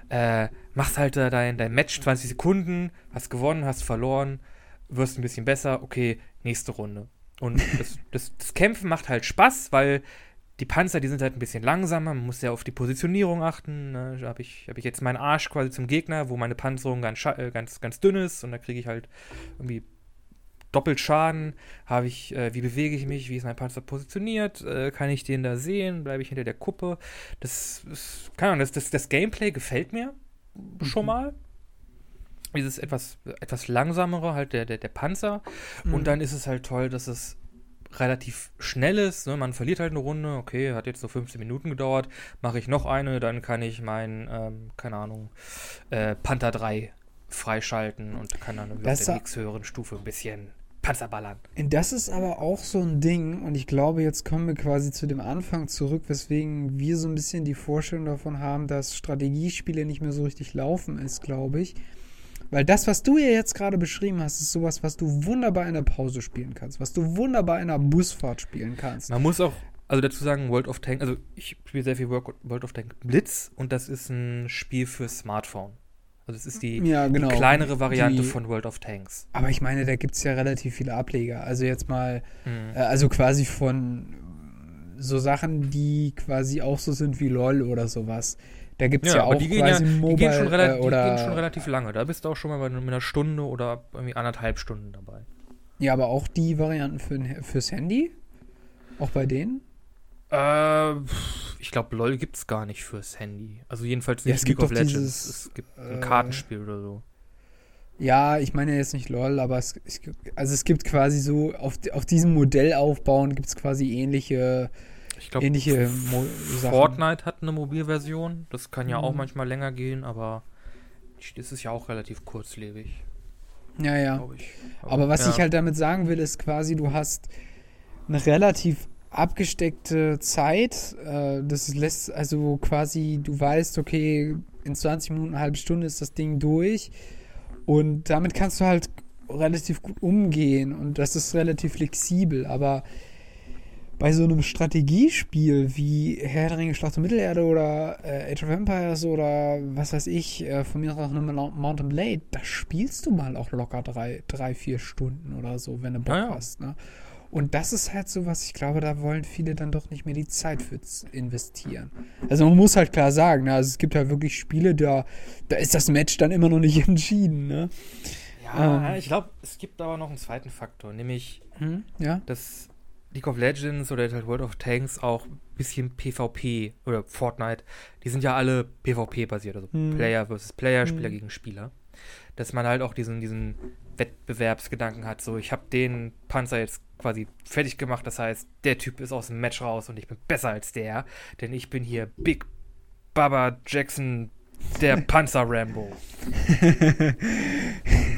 Speaker 1: äh, machst halt da dein, dein Match 20 Sekunden, hast gewonnen, hast verloren, wirst ein bisschen besser, okay, nächste Runde. Und das, das, das Kämpfen macht halt Spaß, weil die Panzer, die sind halt ein bisschen langsamer, man muss ja auf die Positionierung achten. Ne? Da habe ich, hab ich jetzt meinen Arsch quasi zum Gegner, wo meine Panzerung ganz, äh, ganz, ganz dünn ist und da kriege ich halt irgendwie doppelt Schaden. Habe ich, äh, wie bewege ich mich, wie ist mein Panzer positioniert, äh, kann ich den da sehen, bleibe ich hinter der Kuppe. Das ist, keine Ahnung, das, das, das Gameplay gefällt mir schon mal. Dieses etwas, etwas langsamere, halt der, der, der Panzer.
Speaker 2: Mhm.
Speaker 1: Und dann ist es halt toll, dass es relativ schnell ist. Ne? Man verliert halt eine Runde. Okay, hat jetzt so 15 Minuten gedauert. Mache ich noch eine, dann kann ich mein, ähm, keine Ahnung, äh, Panther 3 freischalten und kann dann auf der
Speaker 2: sa-
Speaker 1: nächsthöheren Stufe ein bisschen Panzer ballern.
Speaker 2: Das ist aber auch so ein Ding, und ich glaube, jetzt kommen wir quasi zu dem Anfang zurück, weswegen wir so ein bisschen die Vorstellung davon haben, dass Strategiespiele nicht mehr so richtig laufen ist, glaube ich. Weil das, was du ja jetzt gerade beschrieben hast, ist sowas, was du wunderbar in der Pause spielen kannst, was du wunderbar in einer Busfahrt spielen kannst.
Speaker 1: Man muss auch, also dazu sagen, World of Tanks, also ich spiele sehr viel World of Tanks Blitz und das ist ein Spiel für Smartphone. Also es ist die,
Speaker 2: Ja, genau.
Speaker 1: die kleinere Variante
Speaker 2: Die-
Speaker 1: von World of Tanks.
Speaker 2: Aber ich meine, da gibt es ja relativ viele Ableger. Also jetzt mal,
Speaker 1: Mhm.
Speaker 2: äh, also quasi von so Sachen, die quasi auch so sind wie LOL oder sowas. Da gibt es ja,
Speaker 1: aber
Speaker 2: auch
Speaker 1: die gehen,
Speaker 2: quasi
Speaker 1: ja, die,
Speaker 2: Mobile
Speaker 1: gehen schon relativ,
Speaker 2: äh,
Speaker 1: die
Speaker 2: oder
Speaker 1: gehen schon relativ lange. Da bist du auch schon mal bei mit einer Stunde oder irgendwie anderthalb Stunden dabei.
Speaker 2: ja, aber auch die Varianten für, fürs Handy. Auch bei denen.
Speaker 1: Äh, ich glaube, LOL gibt es gar nicht fürs Handy. Also jedenfalls
Speaker 2: Ja,
Speaker 1: nicht
Speaker 2: es gibt
Speaker 1: League of
Speaker 2: doch
Speaker 1: Legends.
Speaker 2: dieses,
Speaker 1: es gibt ein
Speaker 2: äh,
Speaker 1: Kartenspiel oder so.
Speaker 2: Ja, ich meine jetzt nicht LOL, aber es, es gibt- also es gibt quasi so, auf, auf diesem Modell aufbauen, gibt es quasi ähnliche,
Speaker 1: Ich glaube,
Speaker 2: ähnliche Mo Sachen.
Speaker 1: Fortnite hat eine Mobilversion. Das kann ja auch
Speaker 2: Mhm.
Speaker 1: manchmal länger gehen, aber das ist ja auch relativ kurzlebig,
Speaker 2: Ja, ja.
Speaker 1: ich.
Speaker 2: Aber was
Speaker 1: ja.
Speaker 2: ich halt damit sagen will, ist quasi, du hast eine relativ abgesteckte Zeit. Äh, das lässt also quasi, du weißt, okay, in 20 Minuten, eine halbe Stunde ist das Ding durch. Und damit kannst du halt relativ gut umgehen und das ist relativ flexibel. Aber bei so einem Strategiespiel wie Herr der Ringe, Schlacht um Mittelerde oder äh, Age of Empires oder was weiß ich, äh, von mir aus auch eine Mount- Mountain Blade, da spielst du mal auch locker drei, drei vier Stunden oder so, wenn du Bock
Speaker 1: Ja, ja.
Speaker 2: hast. Ne? Und das ist halt so was, ich glaube, da wollen viele dann doch nicht mehr die Zeit für investieren. Also man muss halt klar sagen, ne? also es gibt halt wirklich Spiele, da, da ist das Match dann immer noch nicht entschieden. Ne?
Speaker 1: Ja,
Speaker 2: ähm,
Speaker 1: ich glaube, es gibt aber noch einen zweiten Faktor, nämlich,
Speaker 2: Hm? Ja?
Speaker 1: dass League of Legends oder halt World of Tanks auch ein bisschen PvP oder Fortnite, die sind ja alle PvP-basiert, also
Speaker 2: Hm.
Speaker 1: Player versus Player, Spieler
Speaker 2: Hm.
Speaker 1: gegen Spieler. Dass man halt auch diesen, diesen Wettbewerbsgedanken hat, so ich habe den Panzer jetzt quasi fertig gemacht, das heißt, der Typ ist aus dem Match raus und ich bin besser als der, denn ich bin hier Big Baba Jackson, der Panzer Rambo.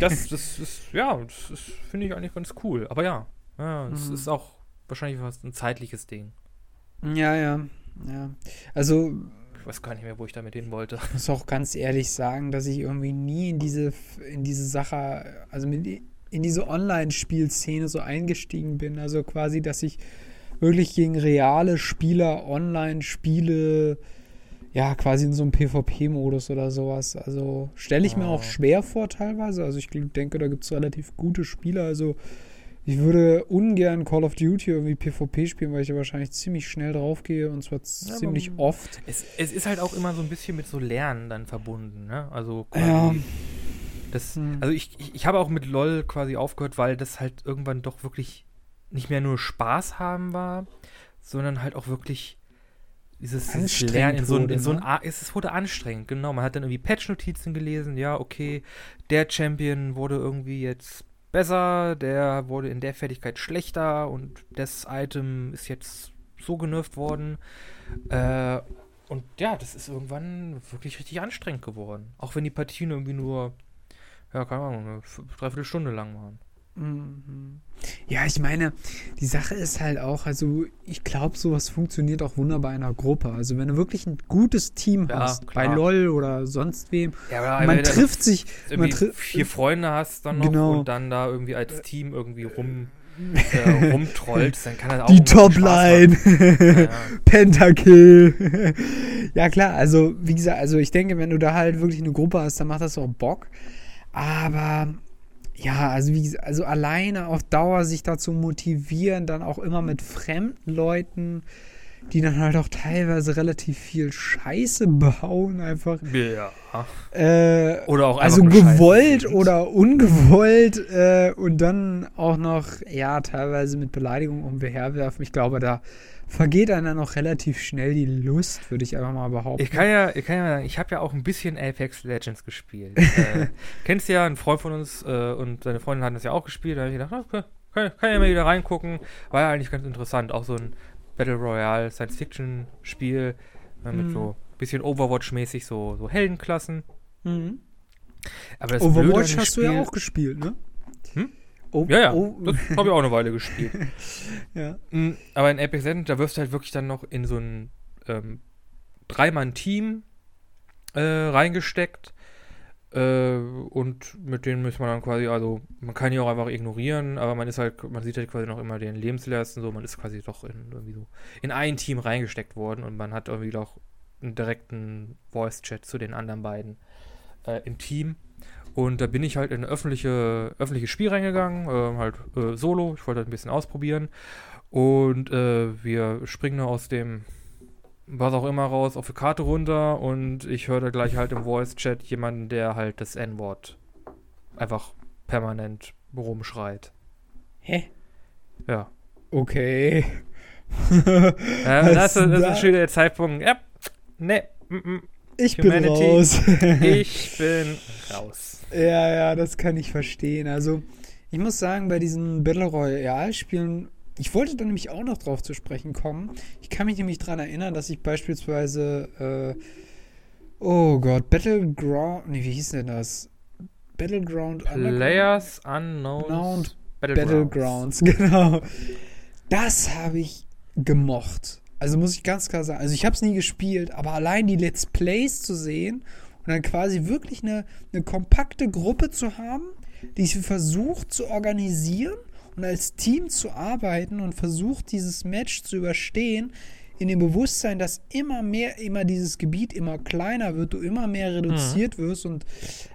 Speaker 1: Das, das ist, ja, das finde ich eigentlich ganz cool. Aber ja, ja es
Speaker 2: Mhm.
Speaker 1: ist auch wahrscheinlich was ein zeitliches Ding.
Speaker 2: Ja, ja. ja. Also
Speaker 1: Ich weiß gar nicht mehr, wo ich damit hin wollte.
Speaker 2: Ich muss auch ganz ehrlich sagen, dass ich irgendwie nie in diese, in diese Sache, also mit, in diese Online-Spielszene so eingestiegen bin. Also quasi, dass ich wirklich gegen reale Spieler online spiele, ja, quasi in so einem PvP-Modus oder sowas. Also stelle ich mir
Speaker 1: Oh.
Speaker 2: auch schwer vor teilweise. Also ich denke, da gibt es relativ gute Spieler. Also ich würde ungern Call of Duty irgendwie PvP spielen, weil ich da wahrscheinlich ziemlich schnell draufgehe und zwar
Speaker 1: aber-
Speaker 2: ziemlich oft.
Speaker 1: Es, es ist halt auch immer so ein bisschen mit so Lernen dann verbunden, ne? Also quasi.
Speaker 2: Ja.
Speaker 1: Das,
Speaker 2: Hm.
Speaker 1: also ich, ich, ich habe auch mit LOL quasi aufgehört, weil das halt irgendwann doch wirklich nicht mehr nur Spaß haben war, sondern halt auch wirklich dieses, dieses
Speaker 2: Anstrengend
Speaker 1: Lernen in so, in so ein,
Speaker 2: ne?
Speaker 1: Es wurde anstrengend, genau. Man hat dann irgendwie Patch-Notizen gelesen, ja, okay, der Champion wurde irgendwie jetzt besser, der wurde in der Fertigkeit schlechter und das Item ist jetzt so genervt worden. Äh, und ja, das ist irgendwann wirklich richtig anstrengend geworden. Auch wenn die Partien irgendwie nur, ja, keine Ahnung, eine f- dreiviertel Stunde lang waren.
Speaker 2: Mhm. Ja, ich meine, die Sache ist halt auch, also ich glaube, sowas funktioniert auch wunderbar in einer Gruppe. Also wenn du wirklich ein gutes Team
Speaker 1: Ja,
Speaker 2: hast,
Speaker 1: klar.
Speaker 2: bei LOL oder sonst wem,
Speaker 1: Ja,
Speaker 2: man trifft sich, man tri
Speaker 1: vier Freunde hast dann noch
Speaker 2: Genau.
Speaker 1: und dann da irgendwie als Team irgendwie rum, äh, rumtrollst, dann kann das auch
Speaker 2: die Topline,
Speaker 1: ja.
Speaker 2: Pentakill. ja klar, also wie gesagt, also ich denke, wenn du da halt wirklich eine Gruppe hast, dann macht das auch Bock. Aber ja, also wie also alleine auf Dauer sich dazu motivieren, dann auch immer mit fremden Leuten, die dann halt auch teilweise relativ viel Scheiße bauen, einfach.
Speaker 1: ja.
Speaker 2: Äh,
Speaker 1: Oder auch
Speaker 2: also
Speaker 1: einfach scheiße
Speaker 2: gewollt oder ungewollt äh, und dann auch noch, ja, teilweise mit Beleidigung umherwerfen. Ich glaube, da vergeht einem dann noch relativ schnell die Lust, würde ich einfach mal behaupten.
Speaker 1: Ich kann ja, ich kann ja sagen, ich habe ja auch ein bisschen Apex Legends gespielt. äh, kennst ja, ein Freund von uns äh, und seine Freundin hatten das ja auch gespielt. Da habe ich gedacht, okay, kann, kann ja mal wieder reingucken. War ja eigentlich ganz interessant. Auch so ein Battle Royale Science-Fiction-Spiel äh, mit
Speaker 2: Mhm.
Speaker 1: so ein bisschen Overwatch-mäßig, so, so Heldenklassen.
Speaker 2: Mhm.
Speaker 1: Aber das
Speaker 2: Overwatch hast du
Speaker 1: Spiel-
Speaker 2: ja auch gespielt, ne?
Speaker 1: Hm?
Speaker 2: Oh,
Speaker 1: Ja, ja,
Speaker 2: Oh,
Speaker 1: das habe ich auch eine Weile gespielt.
Speaker 2: ja.
Speaker 1: Mm, Aber in Apex Legends, da wirst du halt wirklich dann noch in so ein ähm, Dreimann-Team äh, reingesteckt. Äh, und mit denen muss man dann quasi, also man kann die auch einfach ignorieren, aber man ist halt, man sieht halt quasi noch immer den Lebensleisten so, man ist quasi doch in irgendwie so in ein Team reingesteckt worden und man hat irgendwie doch einen direkten Voice-Chat zu den anderen beiden äh, im Team. Und da bin ich halt in ein öffentliche, öffentliches Spiel reingegangen, äh, halt äh, solo. Ich wollte halt ein bisschen ausprobieren. Und äh, wir springen aus dem was auch immer raus auf die Karte runter und ich hörte gleich halt im Voice-Chat jemanden, der halt das N-Wort einfach permanent rumschreit.
Speaker 2: Hä?
Speaker 1: Ja.
Speaker 2: Okay.
Speaker 1: äh, das, ist, das ist schon der Zeitpunkt. Ja, ne. Mm, mm.
Speaker 2: Ich bin raus.
Speaker 1: ich bin raus.
Speaker 2: Ja, ja, das kann ich verstehen. Also, ich muss sagen, bei diesen Battle Royale-Spielen ich wollte da nämlich auch noch drauf zu sprechen kommen. Ich kann mich nämlich daran erinnern, dass ich beispielsweise, äh, oh Gott, Battleground, nee, wie hieß denn das? Battleground
Speaker 1: Players Unknown
Speaker 2: Battlegrounds. Battlegrounds, genau. Das habe ich gemocht. Also muss ich ganz klar sagen. Also ich habe es nie gespielt, aber allein die Let's Plays zu sehen und dann quasi wirklich eine, eine kompakte Gruppe zu haben, die sich versucht zu organisieren und als Team zu arbeiten und versucht, dieses Match zu überstehen, in dem Bewusstsein, dass immer mehr, immer dieses Gebiet immer kleiner wird, du immer mehr reduziert mhm. wirst und,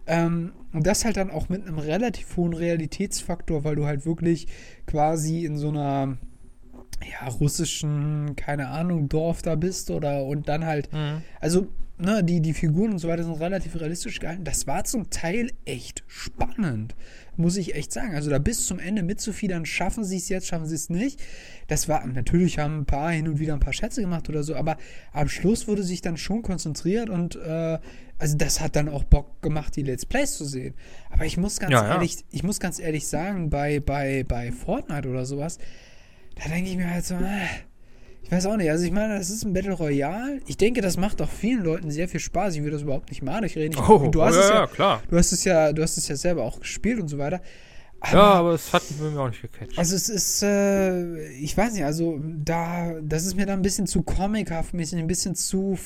Speaker 2: ähm, und das halt dann auch mit einem relativ hohen Realitätsfaktor, weil du halt wirklich quasi in so einer ja, russischen, keine Ahnung, Dorf da bist oder und dann halt, mhm. also, ne, die, die Figuren und so weiter sind relativ realistisch gehalten. Das war zum Teil echt spannend muss ich echt sagen. Also da bis zum Ende mitzufiedern, schaffen sie es jetzt, schaffen sie es nicht. Das war, natürlich haben ein paar hin und wieder ein paar Schätze gemacht oder so, aber am Schluss wurde sich dann schon konzentriert und äh, also das hat dann auch Bock gemacht, die Let's Plays zu sehen. Aber ich muss ganz ja, ehrlich, ja. ich muss ganz ehrlich sagen, bei, bei, bei Fortnite oder sowas, da denke ich mir halt so, äh, ich weiß auch nicht. Also ich meine, das ist ein Battle Royale. Ich denke, das macht auch vielen Leuten sehr viel Spaß. Ich will das überhaupt nicht malig reden. Ich,
Speaker 1: oh,
Speaker 2: du hast
Speaker 1: oh,
Speaker 2: es ja,
Speaker 1: ja, klar.
Speaker 2: Du hast es ja, du hast es ja selber auch gespielt und so weiter.
Speaker 1: Aber, ja, aber es hat mich auch nicht gecatcht.
Speaker 2: Also es ist, äh, ich weiß nicht, also da, das ist mir dann ein bisschen zu comichaft, ein bisschen zu,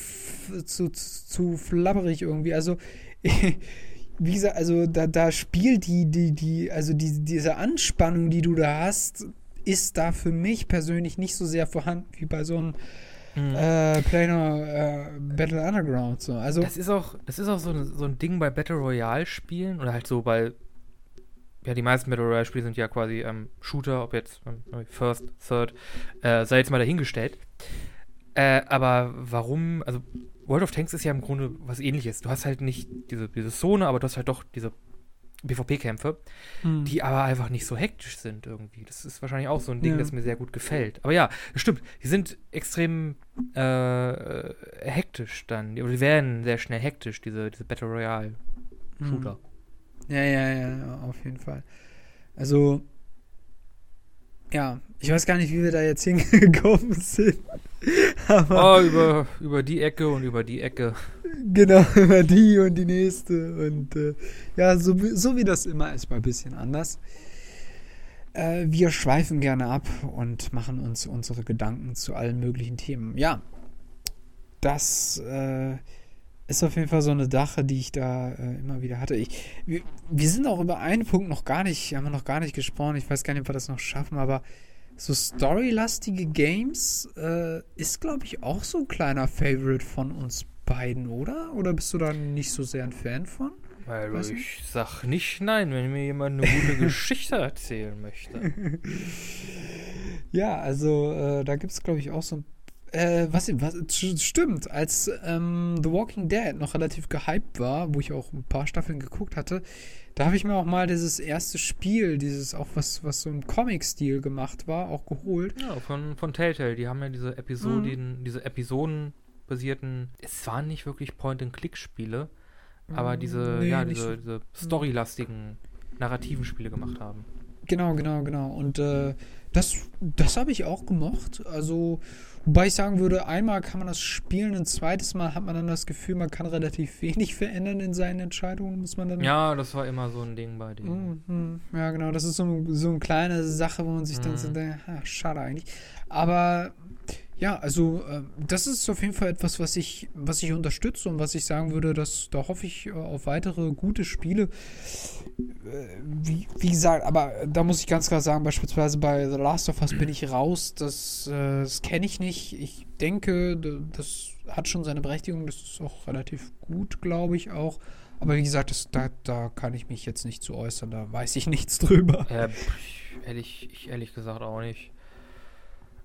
Speaker 2: zu, zu flabberig irgendwie. Also wie gesagt, also da, da spielt die, die, die, also die, diese Anspannung, die du da hast, ist da für mich persönlich nicht so sehr vorhanden wie bei so einem mhm. äh, Planer äh, Battle Underground. So. Also,
Speaker 1: das ist auch, das ist auch so, so ein Ding bei Battle Royale-Spielen oder halt so bei ja, die meisten Battle Royale-Spiele sind ja quasi ähm, Shooter, ob jetzt ähm, First, Third, äh, sei jetzt mal dahingestellt. Äh, aber warum, also World of Tanks ist ja im Grunde was ähnliches. Du hast halt nicht diese, diese Zone, aber du hast halt doch diese PvP-Kämpfe, hm. die aber einfach nicht so hektisch sind irgendwie. Das ist wahrscheinlich auch so ein Ding, ja. das mir sehr gut gefällt. Aber ja, stimmt. Die sind extrem äh, hektisch dann. Oder die werden sehr schnell hektisch, diese, diese Battle Royale-Shooter. Hm.
Speaker 2: Ja, ja, ja, auf jeden Fall. Also, ja, ich weiß gar nicht, wie wir da jetzt hingekommen sind.
Speaker 1: Aber oh, über, über die Ecke und über die Ecke.
Speaker 2: Genau, über die und die nächste. Und äh, ja, so, so wie das immer ist, mal ein bisschen anders. Äh, wir schweifen gerne ab und machen uns unsere Gedanken zu allen möglichen Themen. Ja, das äh, ist auf jeden Fall so eine Sache, die ich da äh, immer wieder hatte. Ich, wir, wir, sind auch über einen Punkt noch gar nicht, haben wir noch gar nicht gesprochen. Ich weiß gar nicht, ob wir das noch schaffen, aber so storylastige Games äh, ist, glaube ich, auch so ein kleiner Favorite von uns beiden, oder? Oder bist du da nicht so sehr ein Fan von?
Speaker 1: Weil Weiß ich nicht? sag nicht nein, wenn mir jemand eine gute Geschichte erzählen möchte.
Speaker 2: ja, also äh, da gibt es, glaube ich, auch so ein äh, was, was stimmt, als ähm, The Walking Dead noch relativ gehypt war, wo ich auch ein paar Staffeln geguckt hatte, da habe ich mir auch mal dieses erste Spiel, dieses auch was, was so im Comic-Stil gemacht war, auch geholt.
Speaker 1: Ja, von, von Telltale. Die haben ja diese Episoden, mhm. diese Episodenbasierten, es waren nicht wirklich Point-and-Click-Spiele, aber mm, diese, nee, ja, diese, diese storylastigen, narrativen Spiele gemacht haben.
Speaker 2: Genau, genau, genau. Und äh, das, das habe ich auch gemocht. Also Wobei ich sagen würde, einmal kann man das spielen, ein zweites Mal hat man dann das Gefühl, man kann relativ wenig verändern in seinen Entscheidungen, muss man dann.
Speaker 1: Ja, das war immer so ein Ding bei denen.
Speaker 2: Mhm. Ja, genau, das ist so, so eine kleine Sache, wo man sich mhm. dann so denkt, ach, schade eigentlich. Aber Ja, also äh, das ist auf jeden Fall etwas, was ich, was ich unterstütze und was ich sagen würde, dass da hoffe ich äh, auf weitere gute Spiele. Äh, wie, wie, gesagt, aber da muss ich ganz klar sagen, beispielsweise bei The Last of Us bin ich raus. Das, äh, das kenne ich nicht. Ich denke, das hat schon seine Berechtigung. Das ist auch relativ gut, glaube ich auch. Aber wie gesagt, das, da, da kann ich mich jetzt nicht zu äußern. Da weiß ich nichts drüber.
Speaker 1: Ja, ehrlich, ich ehrlich gesagt auch nicht.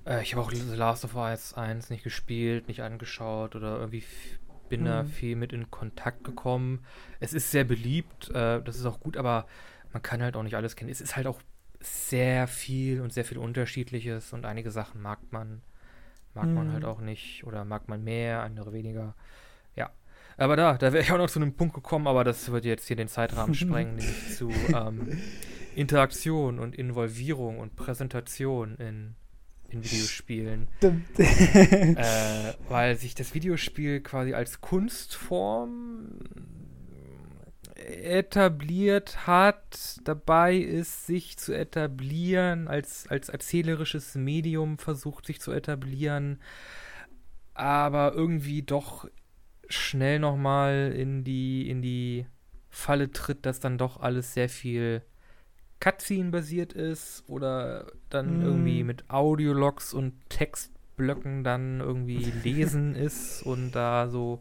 Speaker 1: Äh, ich habe auch The Last of Us 1 nicht gespielt, nicht angeschaut oder irgendwie bin mhm. da viel mit in Kontakt gekommen. Es ist sehr beliebt, äh, das ist auch gut, aber man kann halt auch nicht alles kennen. Es ist halt auch sehr viel und sehr viel Unterschiedliches und einige Sachen mag man, mag mhm. man halt auch nicht oder mag man mehr, andere weniger. Ja. Aber da, da wäre ich auch noch zu einem Punkt gekommen, aber das wird jetzt hier den Zeitrahmen sprengen, nämlich zu ähm, Interaktion und Involvierung und Präsentation in in Videospielen. äh, weil sich das Videospiel quasi als Kunstform etabliert hat, dabei ist, sich zu etablieren, als, als erzählerisches Medium versucht sich zu etablieren, aber irgendwie doch schnell nochmal in die, in die Falle tritt, dass dann doch alles sehr viel Cutscene-basiert ist oder dann mm. irgendwie mit Audiologs und Textblöcken dann irgendwie lesen ist und da so,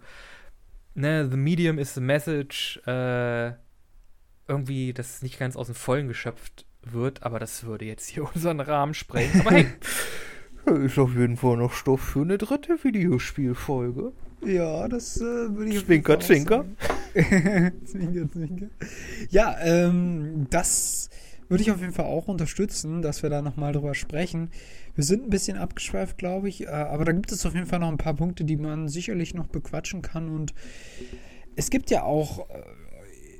Speaker 1: ne, the medium is the message, äh, irgendwie das nicht ganz aus dem Vollen geschöpft wird, aber das würde jetzt hier unseren Rahmen sprengen. Aber hey, ist auf jeden Fall noch Stoff für eine dritte Videospielfolge.
Speaker 2: Ja, das äh, würde ich
Speaker 1: Zwinker, zwinker.
Speaker 2: zwinker, zwinker. Ja, ähm, das würde ich auf jeden Fall auch unterstützen, dass wir da nochmal drüber sprechen. Wir sind ein bisschen abgeschweift, glaube ich, äh, aber da gibt es auf jeden Fall noch ein paar Punkte, die man sicherlich noch bequatschen kann. Und es gibt ja auch äh,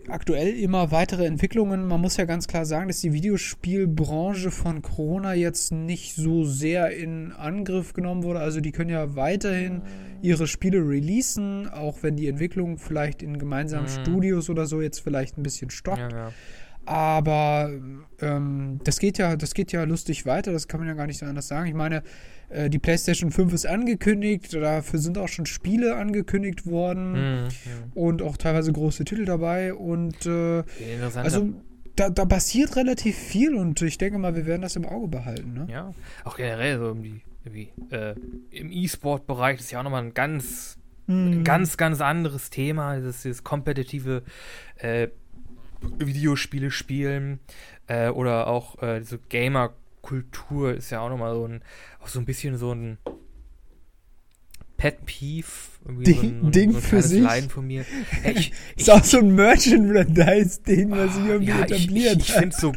Speaker 2: aktuell immer weitere Entwicklungen. Man muss ja ganz klar sagen, dass die Videospielbranche von Corona jetzt nicht so sehr in Angriff genommen wurde. Also die können ja weiterhin ihre Spiele releasen, auch wenn die Entwicklung vielleicht in gemeinsamen mhm. Studios oder so jetzt vielleicht ein bisschen stockt. Ja, ja. Aber ähm, das geht ja, das geht ja lustig weiter, das kann man ja gar nicht so anders sagen. Ich meine, äh, die PlayStation 5 ist angekündigt, dafür sind auch schon Spiele angekündigt worden mhm. und auch teilweise große Titel dabei. Und äh, also da, da passiert relativ viel und ich denke mal, wir werden das im Auge behalten. Ne?
Speaker 1: Ja, auch generell so irgendwie, irgendwie äh, im E-Sport-Bereich ist ja auch nochmal ein ganz, mhm. ganz, ganz anderes Thema, dieses, dieses kompetitive äh, Videospiele spielen äh, oder auch äh, diese Gamer-Kultur ist ja auch nochmal so ein, auch so ein bisschen so ein Pet Peeve.
Speaker 2: Ding, so ein, Ding so ein für sich.
Speaker 1: Leiden von mir.
Speaker 2: Ja, ich, ist ich, auch so ein Merchandise-Ding, was sich irgendwie ja, etabliert
Speaker 1: ich, ich, ich finde so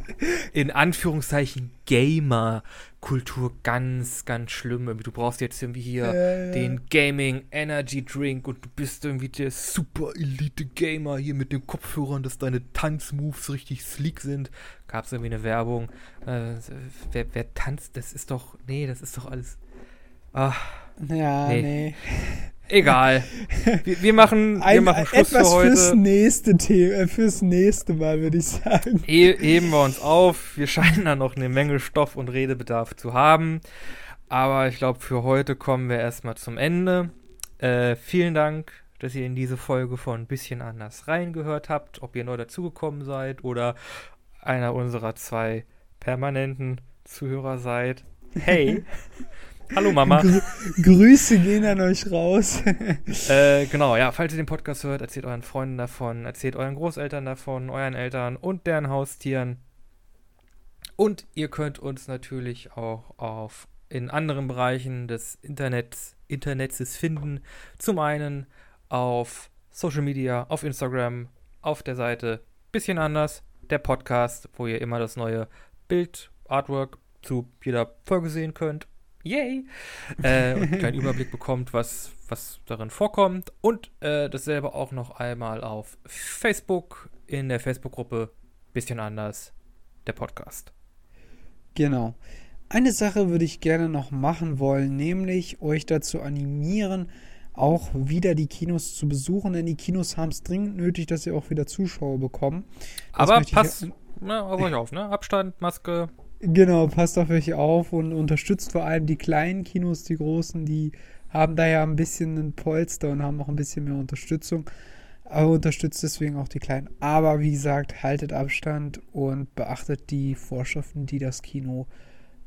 Speaker 1: in Anführungszeichen Gamer Kultur ganz, ganz schlimm. Du brauchst jetzt irgendwie hier äh, den Gaming Energy Drink und du bist irgendwie der super Elite Gamer hier mit den Kopfhörern, dass deine Tanzmoves richtig sleek sind. Gab es irgendwie eine Werbung. Äh, wer, wer, tanzt, das ist doch, nee, das ist doch alles. Ach,
Speaker 2: ja, nee. nee.
Speaker 1: Egal. Wir, wir machen, wir Ein, machen Schluss etwas für heute.
Speaker 2: Fürs nächste, Thema, äh, fürs nächste Mal, würde ich sagen.
Speaker 1: He heben wir uns auf. Wir scheinen da noch eine Menge Stoff und Redebedarf zu haben. Aber ich glaube, für heute kommen wir erstmal zum Ende. Äh, vielen Dank, dass ihr in diese Folge von ein bisschen anders reingehört habt. Ob ihr neu dazugekommen seid oder einer unserer zwei permanenten Zuhörer seid. Hey! Hallo Mama. Grü
Speaker 2: Grüße gehen an euch raus.
Speaker 1: äh, genau, ja, falls ihr den Podcast hört, erzählt euren Freunden davon, erzählt euren Großeltern davon, euren Eltern und deren Haustieren. Und ihr könnt uns natürlich auch auf in anderen Bereichen des Internets, Internets finden. Zum einen auf Social Media, auf Instagram, auf der Seite bisschen anders, der Podcast, wo ihr immer das neue Bild, Artwork zu jeder Folge sehen könnt yay, äh, und einen kleinen Überblick bekommt, was, was darin vorkommt. Und äh, dasselbe auch noch einmal auf Facebook, in der Facebook-Gruppe Bisschen anders, der Podcast.
Speaker 2: Genau. Eine Sache würde ich gerne noch machen wollen, nämlich euch dazu animieren, auch wieder die Kinos zu besuchen, denn die Kinos haben es dringend nötig, dass sie auch wieder Zuschauer bekommen.
Speaker 1: Das Aber passt ja, auf euch auf, ne? Abstand, Maske,
Speaker 2: Genau, passt auf euch auf und unterstützt vor allem die kleinen Kinos, die großen, die haben da ja ein bisschen ein Polster und haben auch ein bisschen mehr Unterstützung. Aber unterstützt deswegen auch die Kleinen. Aber wie gesagt, haltet Abstand und beachtet die Vorschriften, die das Kino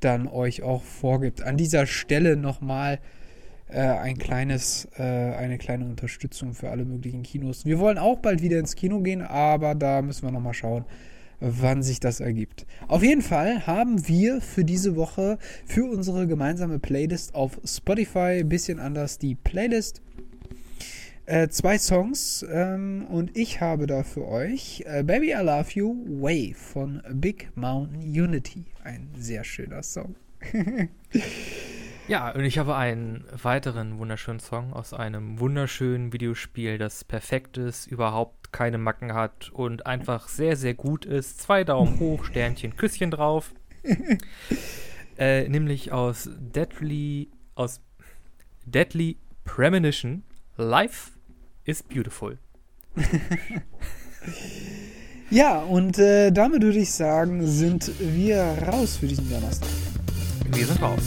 Speaker 2: dann euch auch vorgibt. An dieser Stelle nochmal äh, ein kleines, äh, eine kleine Unterstützung für alle möglichen Kinos. Wir wollen auch bald wieder ins Kino gehen, aber da müssen wir nochmal schauen, wann sich das ergibt. Auf jeden Fall haben wir für diese Woche für unsere gemeinsame Playlist auf Spotify ein bisschen anders die Playlist. Äh, zwei Songs ähm, und ich habe da für euch äh, Baby I Love You Way von Big Mountain Unity. Ein sehr schöner Song.
Speaker 1: Ja, und ich habe einen weiteren wunderschönen Song aus einem wunderschönen Videospiel, das perfekt ist, überhaupt keine Macken hat und einfach sehr, sehr gut ist. Zwei Daumen hoch, Sternchen, Küsschen drauf. äh, nämlich aus Deadly, aus Deadly Premonition. Life is Beautiful.
Speaker 2: ja, und äh, damit würde ich sagen, sind wir raus für diesen Donnerstag.
Speaker 1: Wir sind raus.